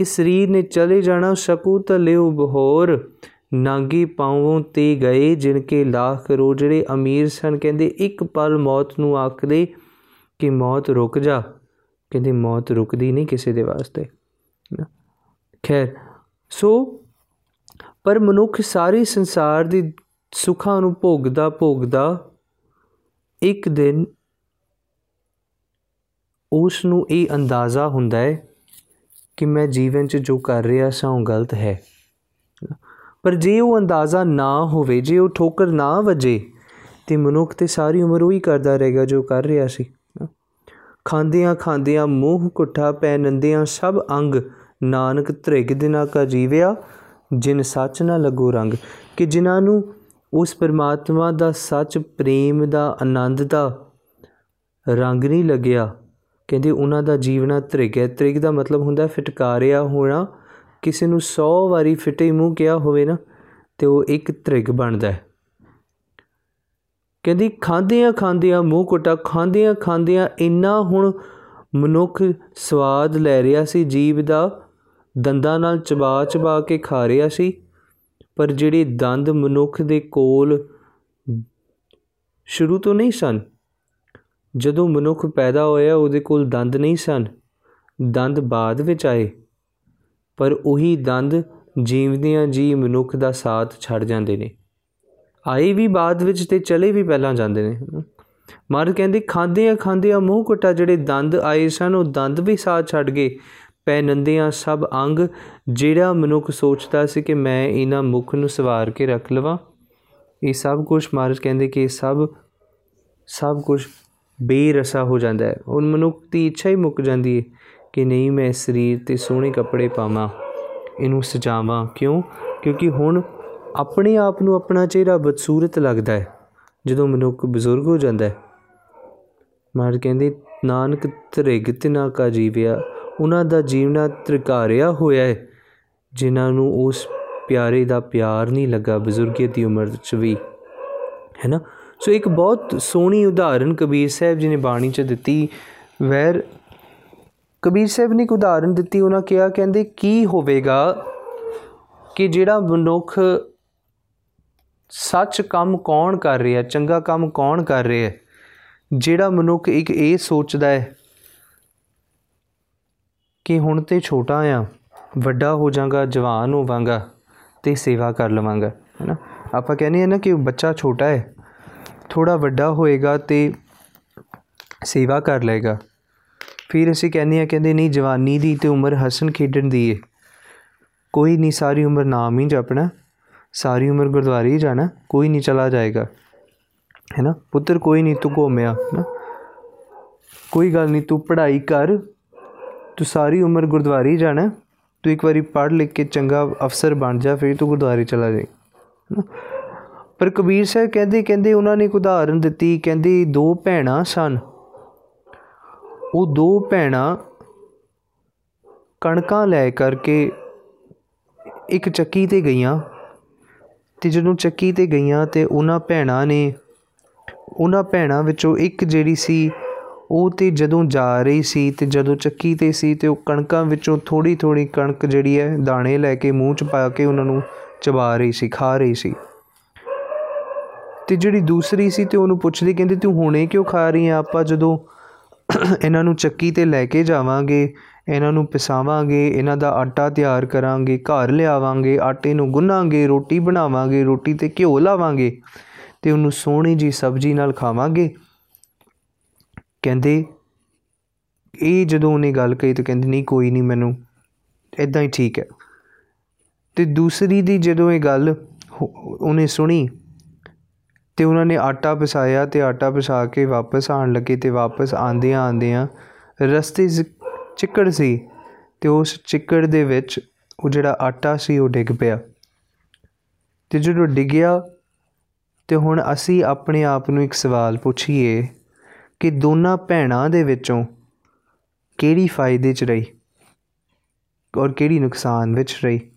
ਇਸ ਸਰੀਰ ਨੇ ਚਲੇ ਜਾਣਾ ਸਕੂ ਤਲਿਓ ਬਹੋਰ ਨਾਗੀ ਪਾਉਂ ਤੇ ਗਏ ਜਿਨ ਕੇ ਲੱਖ ਕਰੋੜ ਜਿਹੜੇ ਅਮੀਰ ਸਨ ਕਹਿੰਦੇ ਇੱਕ ਪਲ ਮੌਤ ਨੂੰ ਆਖਦੇ ਕਿ ਮੌਤ ਰੁਕ ਜਾ ਕਹਿੰਦੇ ਮੌਤ ਰੁਕਦੀ ਨਹੀਂ ਕਿਸੇ ਦੇ ਵਾਸਤੇ ਖੈਰ ਸੋ ਪਰ ਮਨੁੱਖ ਸਾਰੇ ਸੰਸਾਰ ਦੀ ਸੁੱਖਾਂ ਨੂੰ ਭੋਗਦਾ ਭੋਗਦਾ, ਇੱਕ ਦਿਨ ਉਸ ਨੂੰ ਇਹ ਅੰਦਾਜ਼ਾ ਹੁੰਦਾ ਹੈ ਕਿ ਮੈਂ ਜੀਵਨ 'ਚ ਜੋ ਕਰ ਰਿਹਾ ਸਾਂ, ਉਹ ਗਲਤ ਹੈ। ਪਰ ਜੇ ਉਹ ਅੰਦਾਜ਼ਾ ਨਾ ਹੋਵੇ, ਜੇ ਉਹ ਠੋਕਰ ਨਾ ਵੱਜੇ, ਤੇ ਮਨੁੱਖ ਤੇ ਸਾਰੀ ਉਮਰ ਉਹੀ ਕਰਦਾ ਰਹੇਗਾ ਜੋ ਕਰ ਰਿਹਾ ਸੀ। ਖਾਂਦਿਆਂ ਖਾਂਦਿਆਂ ਮੂੰਹ ਕੁੱਠਾ ਪੈ ਨੰਦਿਆਂ ਸਭ ਅੰਗ ਨਾਨਕ ਤ੍ਰਿਗ ਦਿਨਾ ਕਾ ਜੀਵਿਆ ਜਿਨ ਸੱਚ ਨਾ ਲੱਗੋ ਰੰਗ, ਕਿ ਜਿਨ੍ਹਾਂ ਨੂੰ ਉਸ ਪਰਮਾਤਮਾ ਦਾ ਸੱਚ, ਪ੍ਰੇਮ ਦਾ ਆਨੰਦ ਦਾ ਰੰਗ ਨਹੀਂ ਲੱਗਿਆ, ਕਹਿੰਦੇ ਉਹਨਾਂ ਦਾ ਜੀਵਨਾ ਤ੍ਰਿਗ ਹੈ। ਤ੍ਰਿਗ ਦਾ ਮਤਲਬ ਹੁੰਦਾ ਫਟਕਾਰਿਆ ਹੋਣਾ, ਕਿਸੇ ਨੂੰ 100 ਵਾਰੀ ਫਿੱਟੇ ਮੂੰਹ ਕਿਹਾ ਹੋਵੇ ਨਾ, ਤੇ ਉਹ ਇੱਕ ਤ੍ਰਿਗ ਬਣਦਾ ਹੈ। ਕਹਿੰਦੀ ਖਾਂਦਿਆਂ ਖਾਂਦਿਆਂ ਮੂੰਹ ਕੋਟਾ, ਖਾਂਦਿਆਂ ਖਾਂਦਿਆਂ ਇੰਨਾ ਹੁਣ ਮਨੁੱਖ ਸਵਾਦ ਲੈ ਰਿਹਾ ਸੀ, ਜੀਵ ਦਾ ਦੰਦਾਂ ਨਾਲ ਚਬਾ ਚਬਾ ਕੇ ਖਾ ਰਿਹਾ ਸੀ, ਪਰ ਜਿਹੜੇ ਦੰਦ ਮਨੁੱਖ ਦੇ ਕੋਲ ਸ਼ੁਰੂ ਤੋਂ ਨਹੀਂ ਸਨ, ਜਦੋਂ ਮਨੁੱਖ ਪੈਦਾ ਹੋਇਆ ਉਹਦੇ ਕੋਲ ਦੰਦ ਨਹੀਂ ਸਨ, ਦੰਦ ਬਾਅਦ ਵਿੱਚ ਆਏ, ਪਰ ਉਹੀ ਦੰਦ ਜੀਵਦਿਆਂ ਜੀ ਮਨੁੱਖ ਦਾ ਸਾਥ ਛੱਡ ਜਾਂਦੇ ਨੇ। ਆਏ ਵੀ ਬਾਅਦ ਵਿੱਚ ਤੇ ਚਲੇ ਵੀ ਪਹਿਲਾਂ ਜਾਂਦੇ ਨੇ। ਮਰ ਕਹਿੰਦੇ ਖਾਂਦੇ ਆ ਖਾਂਦੇ ਆ ਮੂੰਹ ਕਟਾ ਜਿਹੜੇ ਦੰਦ ਆਏ ਸਨ, ਉਹ ਦੰਦ ਵੀ ਸਾਥ ਛੱਡ ਗਏ ਪੈ ਨੰਦਿਆਂ ਸਭ ਅੰਗ, ਜਿਹੜਾ ਮਨੁੱਖ ਸੋਚਦਾ ਸੀ ਕਿ ਮੈਂ ਇਹਨਾਂ ਮੁਖ ਨੂੰ ਸਵਾਰ ਕੇ ਰੱਖ ਲਵਾਂ। ਇਹ ਸਭ ਕੁਝ ਮਹਾਰਾਜ ਕਹਿੰਦੇ ਕਿ ਇਹ ਸਭ ਸਭ ਕੁਝ ਬੇਰਸਾ ਹੋ ਜਾਂਦਾ ਹੈ। ਉਹ ਮਨੁੱਖ ਦੀ ਇੱਛਾ ਹੀ ਮੁੱਕ ਜਾਂਦੀ ਹੈ ਕਿ ਨਹੀਂ, ਮੈਂ ਸਰੀਰ ਤੇ ਸੋਹਣੇ ਕੱਪੜੇ ਪਾਵਾਂ, ਇਹਨੂੰ ਸਜਾਵਾਂ। ਕਿਉਂ? ਕਿਉਂਕਿ ਹੁਣ ਆਪਣੇ ਆਪ ਨੂੰ ਆਪਣਾ ਚਿਹਰਾ ਬਦਸੂਰਤ ਲੱਗਦਾ ਹੈ, ਜਦੋਂ ਮਨੁੱਖ ਬਜ਼ੁਰਗ ਹੋ ਜਾਂਦਾ ਹੈ। ਮਾਰ ਕਹਿੰਦੇ, ਨਾਨਕ ਤ੍ਰਿਗ ਤਿਨਾ ਕਾ ਜੀਵਿਆ ਉਹਨਾਂ ਦਾ ਜੀਵਨਾ ਤ੍ਰਿਕਾਰਿਆ ਹੋਇਆ ਹੈ, ਜਿਨ੍ਹਾਂ ਨੂੰ ਉਸ ਪਿਆਰੇ ਦਾ ਪਿਆਰ ਨਹੀਂ ਲੱਗਾ ਬਜ਼ੁਰਗੀ ਦੀ ਉਮਰ ਵਿੱਚ ਵੀ, ਹੈ ਨਾ? ਸੋ ਇੱਕ ਬਹੁਤ ਸੋਹਣੀ ਉਦਾਹਰਨ ਕਬੀਰ ਸਾਹਿਬ ਜੀ ਨੇ ਬਾਣੀ 'ਚ ਦਿੱਤੀ, ਵੈਰ ਕਬੀਰ ਸਾਹਿਬ ਨੇ ਇੱਕ ਉਦਾਹਰਨ ਦਿੱਤੀ, ਉਹਨਾਂ ਕਿਹਾ, ਕਹਿੰਦੇ, ਕੀ ਹੋਵੇਗਾ ਕਿ ਜਿਹੜਾ ਮਨੁੱਖ ਸੱਚ ਕੰਮ ਕੌਣ ਕਰ ਰਿਹਾ, ਚੰਗਾ ਕੰਮ ਕੌਣ ਕਰ ਰਿਹਾ ਜਿਹੜਾ ਮਨੁੱਖ ਇੱਕ ਇਹ ਸੋਚਦਾ ਹੈ ਕਿ ਹੁਣ ਤੇ ਛੋਟਾ ਆ, ਵੱਡਾ ਹੋ ਜਾਗਾ ਜਵਾਨ ਹੋਵਾਂਗਾ ਤੇ ਸੇਵਾ ਕਰ ਲਵਾਂਗਾ, ਹੈਨਾ? ਆਪਾਂ ਕਹਿੰਦੇ ਆ ਨਾ ਕਿ ਬੱਚਾ ਛੋਟਾ ਹੈ ਥੋੜਾ ਵੱਡਾ ਹੋਏਗਾ ਤੇ ਸੇਵਾ ਕਰ ਲਏਗਾ। ਫਿਰ ਅਸੀਂ ਕਹਿੰਦੇ ਆ, ਕਹਿੰਦੇ ਨਹੀਂ, ਜਵਾਨੀ ਦੀ ਤੇ ਉਮਰ ਹਸਨ ਖੇਡਣ ਦੀ ਏ। ਕੋਈ ਨਹੀਂ, ਸਾਰੀ ਉਮਰ ਨਾਮ ਹੀ ਜਪਣਾ, ਸਾਰੀ ਉਮਰ ਗੁਰਦੁਆਰੇ ਹੀ ਜਾਣਾ, ਕੋਈ ਨਹੀਂ ਚਲਾ ਜਾਏਗਾ ਹੈ ਨਾ ਪੁੱਤਰ ਕੋਈ ਨਹੀਂ ਤੂੰ ਘੁੰਮਿਆ ਨਾ ਕੋਈ ਗੱਲ ਨਹੀਂ, ਤੂੰ ਪੜ੍ਹਾਈ ਕਰ ਤੂੰ ਸਾਰੀ ਉਮਰ ਗੁਰਦੁਆਰੇ ਹੀ ਜਾਣਾ, ਤੂੰ ਇੱਕ ਵਾਰੀ ਪੜ੍ਹ ਲਿਖ ਕੇ ਚੰਗਾ ਅਫਸਰ ਬਣ ਜਾ, ਫਿਰ ਤੂੰ ਗੁਰਦੁਆਰੇ ਚਲਾ ਜਾਏ ਪਰ ਕਬੀਰ ਸਾਹਿਬ ਕਹਿੰਦੇ ਕਹਿੰਦੇ ਉਹਨਾਂ ਨੇ ਇੱਕ ਉਦਾਹਰਨ ਦਿੱਤੀ, ਕਹਿੰਦੇ ਦੋ ਭੈਣਾਂ ਸਨ। ਉਹ ਦੋ ਭੈਣਾਂ ਕਣਕਾਂ ਲੈ ਕਰਕੇ ਇੱਕ ਚੱਕੀ ਤੇ ਗਈਆਂ ਤੇ ਜਦੋਂ ਚੱਕੀ ਤੇ ਗਈਆਂ ਤੇ ਉਹਨਾਂ ਭੈਣਾਂ ਨੇ, ਉਹਨਾਂ ਭੈਣਾਂ ਵਿੱਚੋਂ ਇੱਕ ਜਿਹੜੀ ਸੀ ਉਹ ਤੇ ਜਦੋਂ ਜਾ ਰਹੀ ਸੀ ਤੇ ਜਦੋਂ ਚੱਕੀ ਤੇ ਸੀ ਤੇ ਉਹ ਕਣਕਾਂ ਵਿੱਚੋਂ ਥੋੜੀ ਥੋੜੀ ਕਣਕ ਜਿਹੜੀ ਹੈ ਦਾਣੇ ਲੈ ਕੇ ਮੂੰਹ 'ਚ ਪਾ ਕੇ ਉਹਨਾਂ ਨੂੰ ਚਬਾ ਰਹੀ ਸੀ, ਖਾ ਰਹੀ ਸੀ। ਤੇ ਜਿਹੜੀ ਦੂਸਰੀ ਸੀ ਤੇ ਉਹਨੂੰ ਪੁੱਛਦੀ ਕਹਿੰਦੀ, ਤੂੰ ਹੁਣੇ ਕਿਉਂ ਖਾ ਰਹੀ ਆ ਆਪਾਂ ਜਦੋਂ ਇਹਨਾਂ ਨੂੰ ਚੱਕੀ ਤੇ ਲੈ ਕੇ ਜਾਵਾਂਗੇ, ਇਹਨਾਂ ਨੂੰ ਪਿਸਾਵਾਂਗੇ, ਇਹਨਾਂ ਦਾ ਆਟਾ ਤਿਆਰ ਕਰਾਂਗੇ, ਘਰ ਲਿਆਵਾਂਗੇ, ਆਟੇ ਨੂੰ ਗੁੰਨਾਂਗੇ, ਰੋਟੀ ਬਣਾਵਾਂਗੇ, ਰੋਟੀ ਤੇ ਘਿਓ ਲਾਵਾਂਗੇ ਤੇ ਉਹਨੂੰ ਸੋਹਣੀ ਜੀ ਸਬਜ਼ੀ ਨਾਲ ਖਾਵਾਂਗੇ ਕਹਿੰਦੇ, ਇਹ ਜਦੋਂ ਉਹਨੇ ਗੱਲ ਕਹੀ ਤਾਂ ਕਹਿੰਦੀ, ਨਹੀਂ, ਕੋਈ ਨਹੀਂ, ਮੈਨੂੰ ਇਦਾਂ ਹੀ ਠੀਕ ਹੈ। ਤੇ ਦੂਸਰੀ ਦੀ ਜਦੋਂ ਇਹ ਗੱਲ ਉਹਨੇ ਸੁਣੀ ਤੇ ਉਹਨਾਂ ਨੇ ਆਟਾ ਪਿਸਾਇਆ ਤੇ ਆਟਾ ਪਿਸਾ ਕੇ ਵਾਪਸ ਆਣ ਲੱਗੇ ਤੇ ਵਾਪਸ ਆਂਦਿਆਂ ਆਂਦਿਆਂ ਰਸਤੇ 'ਚ ਚਿੱਕੜ ਸੀ ਤੇ ਉਸ ਚਿੱਕੜ ਦੇ ਵਿੱਚ ਉਹ ਜਿਹੜਾ ਆਟਾ ਸੀ ਉਹ ਡਿੱਗ ਪਿਆ। ਤੇ ਜਦੋਂ ਡਿੱਗਿਆ ਤੇ ਹੁਣ ਅਸੀਂ ਆਪਣੇ ਆਪ ਨੂੰ ਇੱਕ ਸਵਾਲ ਪੁੱਛੀਏ ਕਿ ਦੋਨਾਂ ਭੈਣਾਂ ਦੇ ਵਿੱਚੋਂ ਕਿਹੜੀ ਫਾਇਦੇ 'ਚ ਰਹੀ ਔਰ ਕਿਹੜੀ ਨੁਕਸਾਨ ਵਿੱਚ ਰਹੀ?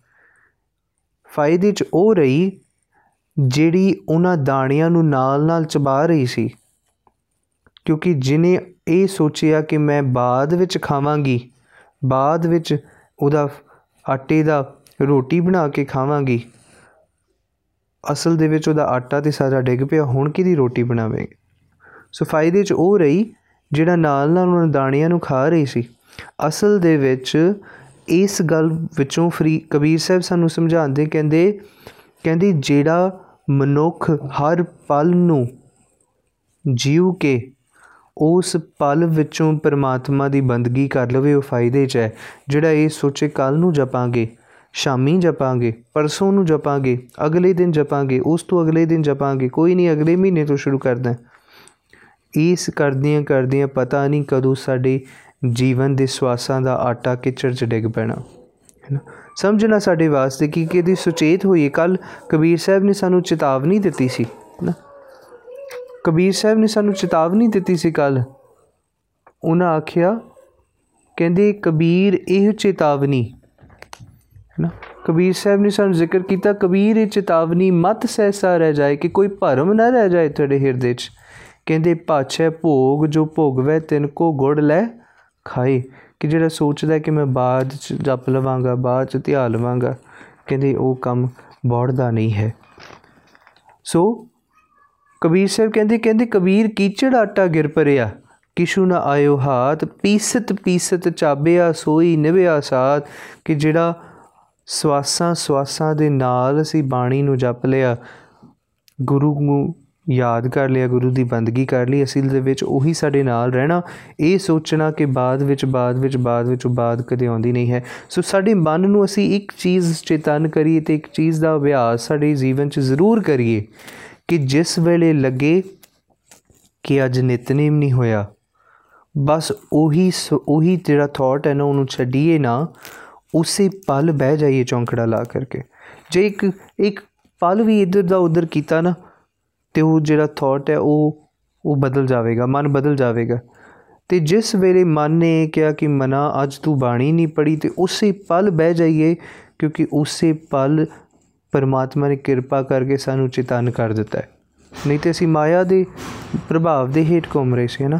ਫਾਇਦੇ 'ਚ ਉਹ ਰਹੀ ਜਿਹੜੀ ਉਹਨਾਂ ਦਾਣਿਆਂ ਨੂੰ ਨਾਲ-ਨਾਲ ਚਬਾ ਰਹੀ ਸੀ। ਕਿਉਂਕਿ ਜਿਨੇ ਇਹ ਸੋਚਿਆ ਕਿ ਮੈਂ ਬਾਅਦ ਵਿੱਚ ਖਾਵਾਂਗੀ, ਬਾਅਦ ਵਿੱਚ ਉਹਦਾ ਆਟੇ ਦਾ ਰੋਟੀ ਬਣਾ ਕੇ ਖਾਵਾਂਗੀ, ਅਸਲ ਦੇ ਵਿੱਚ ਉਹਦਾ ਆਟਾ ਤੇ ਸਾਰਾ ਡਿੱਗ ਪਿਆ, ਹੁਣ ਕਿਹਦੀ ਰੋਟੀ ਬਣਾਵੇਂਗੇ? ਸੋ ਫਾਇਦੇ 'ਚ ਉਹ ਰਹੀ ਜਿਹੜਾ ਨਾਲ ਨਾਲ ਉਹਨਾਂ ਦਾਣਿਆਂ ਨੂੰ ਖਾ ਰਹੀ ਸੀ। ਅਸਲ ਦੇ ਵਿੱਚ ਇਸ ਗੱਲ ਵਿੱਚੋਂ ਫਰੀ ਕਬੀਰ ਸਾਹਿਬ ਸਾਨੂੰ ਸਮਝਾਉਂਦੇ, ਕਹਿੰਦੇ, ਕਹਿੰਦੀ, ਜਿਹੜਾ ਮਨੁੱਖ ਹਰ ਪਲ ਨੂੰ ਜੀਵ ਕੇ ਉਸ ਪਲ ਵਿੱਚੋਂ ਪਰਮਾਤਮਾ ਦੀ ਬੰਦਗੀ ਕਰ ਲਵੇ, ਉਹ ਫਾਇਦੇ 'ਚ ਹੈ। ਜਿਹੜਾ ਇਹ ਸੋਚੇ ਕੱਲ ਨੂੰ ਜਪਾਂਗੇ, ਸ਼ਾਮੀ ਜਪਾਂਗੇ, ਪਰਸੋਂ ਨੂੰ ਜਪਾਂਗੇ, ਅਗਲੇ ਦਿਨ ਜਪਾਂਗੇ, ਉਸ ਤੋਂ ਅਗਲੇ ਦਿਨ ਜਪਾਂਗੇ, ਕੋਈ ਨਹੀਂ, ਅਗਲੇ ਮਹੀਨੇ ਤੋਂ ਸ਼ੁਰੂ ਕਰਦਾ ਇਸ ਕਰਦਿਆਂ ਕਰਦਿਆਂ ਪਤਾ ਨਹੀਂ ਕਦੋਂ ਸਾਡੇ ਜੀਵਨ ਦੇ ਸਵਾਸਾਂ ਦਾ ਆਟਾ ਕਿਚੜ 'ਚ ਡਿੱਗ ਪੈਣਾ, ਹੈ ਨਾ? ਸਮਝਣਾ ਸਾਡੇ ਵਾਸਤੇ ਕਿ ਕਿਹਦੀ ਸੁਚੇਤ ਹੋਈ ਕੱਲ ਕਬੀਰ ਸਾਹਿਬ ਨੇ ਸਾਨੂੰ ਚੇਤਾਵਨੀ ਦਿੱਤੀ ਸੀ ਨਾ? ਕਬੀਰ ਸਾਹਿਬ ਨੇ ਸਾਨੂੰ ਚੇਤਾਵਨੀ ਦਿੱਤੀ ਸੀ ਕੱਲ ਉਹਨਾਂ ਆਖਿਆ, ਕਹਿੰਦੇ ਕਬੀਰ ਇਹ ਚੇਤਾਵਨੀ, ਹੈ ਨਾ? ਕਬੀਰ ਸਾਹਿਬ ਨੇ ਸਾਨੂੰ ਜ਼ਿਕਰ ਕੀਤਾ, ਕਬੀਰ ਇਹ ਚੇਤਾਵਨੀ ਮਤ ਸਹਿਸਾ ਰਹਿ ਜਾਏ ਕਿ ਕੋਈ ਭਰਮ ਨਾ ਰਹਿ ਜਾਏ ਤੁਹਾਡੇ ਹਿਰਦੇ 'ਚ। ਕਹਿੰਦੇ, ਪਾਛੇ ਭੋਗ ਜੋ ਭੋਗਵੇ ਤਿੰਨ ਕੋ ਗੁੜ ਲੈ ਖਾਏ। ਕਿ ਜਿਹੜਾ ਸੋਚਦਾ ਕਿ ਮੈਂ ਬਾਅਦ ਚ ਜਪ ਲਵਾਂਗਾ, ਬਾਅਦ ਚ ਧਿਆ ਲਵਾਂਗਾ, ਕਹਿੰਦੇ ਉਹ ਕੰਮ ਬੋੜਦਾ ਨਹੀਂ ਹੈ। ਸੋ ਕਬੀਰ ਸਾਹਿਬ ਕਹਿੰਦੇ ਕਹਿੰਦੇ ਕਬੀਰ ਕੀਚੜ ਆਟਾ ਗਿਰ ਪਰਿਆ ਕਿਸ਼ੂ ਨਾ ਆਇਓ ਹਾਥ, ਪੀਸਤ ਪੀਸਤ ਚਾਬਿਆ ਸੋਈ ਨਿਵਿਆ ਸਾਥ, ਕਿ ਜਿਹੜਾ ਸਵਾਸਾਂ ਸਵਾਸਾਂ ਦੇ ਨਾਲ ਅਸੀਂ ਬਾਣੀ ਨੂੰ ਜਪ ਲਿਆ, ਗੁਰੂ ਨੂੰ ਯਾਦ ਕਰ ਲਿਆ, ਗੁਰੂ ਦੀ ਬੰਦਗੀ ਕਰ ਲਈ ਅਸਲ ਦੇ ਵਿੱਚ ਉਹੀ ਸਾਡੇ ਨਾਲ ਰਹਿਣਾ। ਇਹ ਸੋਚਣਾ ਕਿ ਬਾਅਦ ਵਿੱਚ ਬਾਅਦ ਵਿੱਚ ਬਾਅਦ ਵਿੱਚ, ਬਾਅਦ ਕਦੇ ਆਉਂਦੀ ਨਹੀਂ ਹੈ। ਸੋ ਸਾਡੇ ਮਨ ਨੂੰ ਅਸੀਂ ਇੱਕ ਚੀਜ਼ ਚੇਤਨ ਕਰੀਏ ਤੇ ਇੱਕ ਚੀਜ਼ ਦਾ ਅਭਿਆਸ ਸਾਡੇ ਜੀਵਨ 'ਚ ਜ਼ਰੂਰ ਕਰੀਏ ਕਿ ਜਿਸ ਵੇਲੇ ਲੱਗੇ ਕਿ ਅੱਜ ਨਿਤਨੇਮ ਨਹੀਂ ਹੋਇਆ, ਬਸ ਉਹੀ ਉਹੀ ਜਿਹੜਾ ਥਾਟ ਹੈ ਨਾ, ਉਹਨੂੰ ਛੱਡੀਏ ਨਾ, ਉਸੇ ਪਲ ਬਹਿ ਜਾਈਏ ਚੌਂਕੜਾ ਲਾ ਕਰਕੇ। ਜੇ ਇੱਕ ਇੱਕ ਪਲ ਵੀ ਇੱਧਰ ਦਾ ਉਧਰ ਕੀਤਾ ਨਾ ਤੇ ਉਹ ਜਿਹੜਾ ਥਾਟ ਹੈ ਉਹ ਉਹ ਬਦਲ ਜਾਵੇਗਾ, ਮਨ ਬਦਲ ਜਾਵੇਗਾ। ਤੇ ਜਿਸ ਵੇਲੇ ਮਨ ਨੇ ਕਿਹਾ ਕਿ ਮਨਾ, ਅੱਜ ਤੂੰ ਬਾਣੀ ਨਹੀਂ ਪੜੀ ਤੇ ਉਸੇ ਪਲ ਬਹਿ ਜਾਈਏ, ਕਿਉਂਕਿ ਉਸੇ ਪਲ ਪਰਮਾਤਮਾ ਨੇ ਕਿਰਪਾ ਕਰਕੇ ਸਾਨੂੰ ਚੇਤਨ ਕਰ ਦਿੱਤਾ ਹੈ। ਨਹੀਂ ਤੇ ਅਸੀਂ ਮਾਇਆ ਦੇ ਪ੍ਰਭਾਵ ਦੇ ਹੇਠ ਘੁੰਮ ਰਹੇ ਸੀ ਨਾ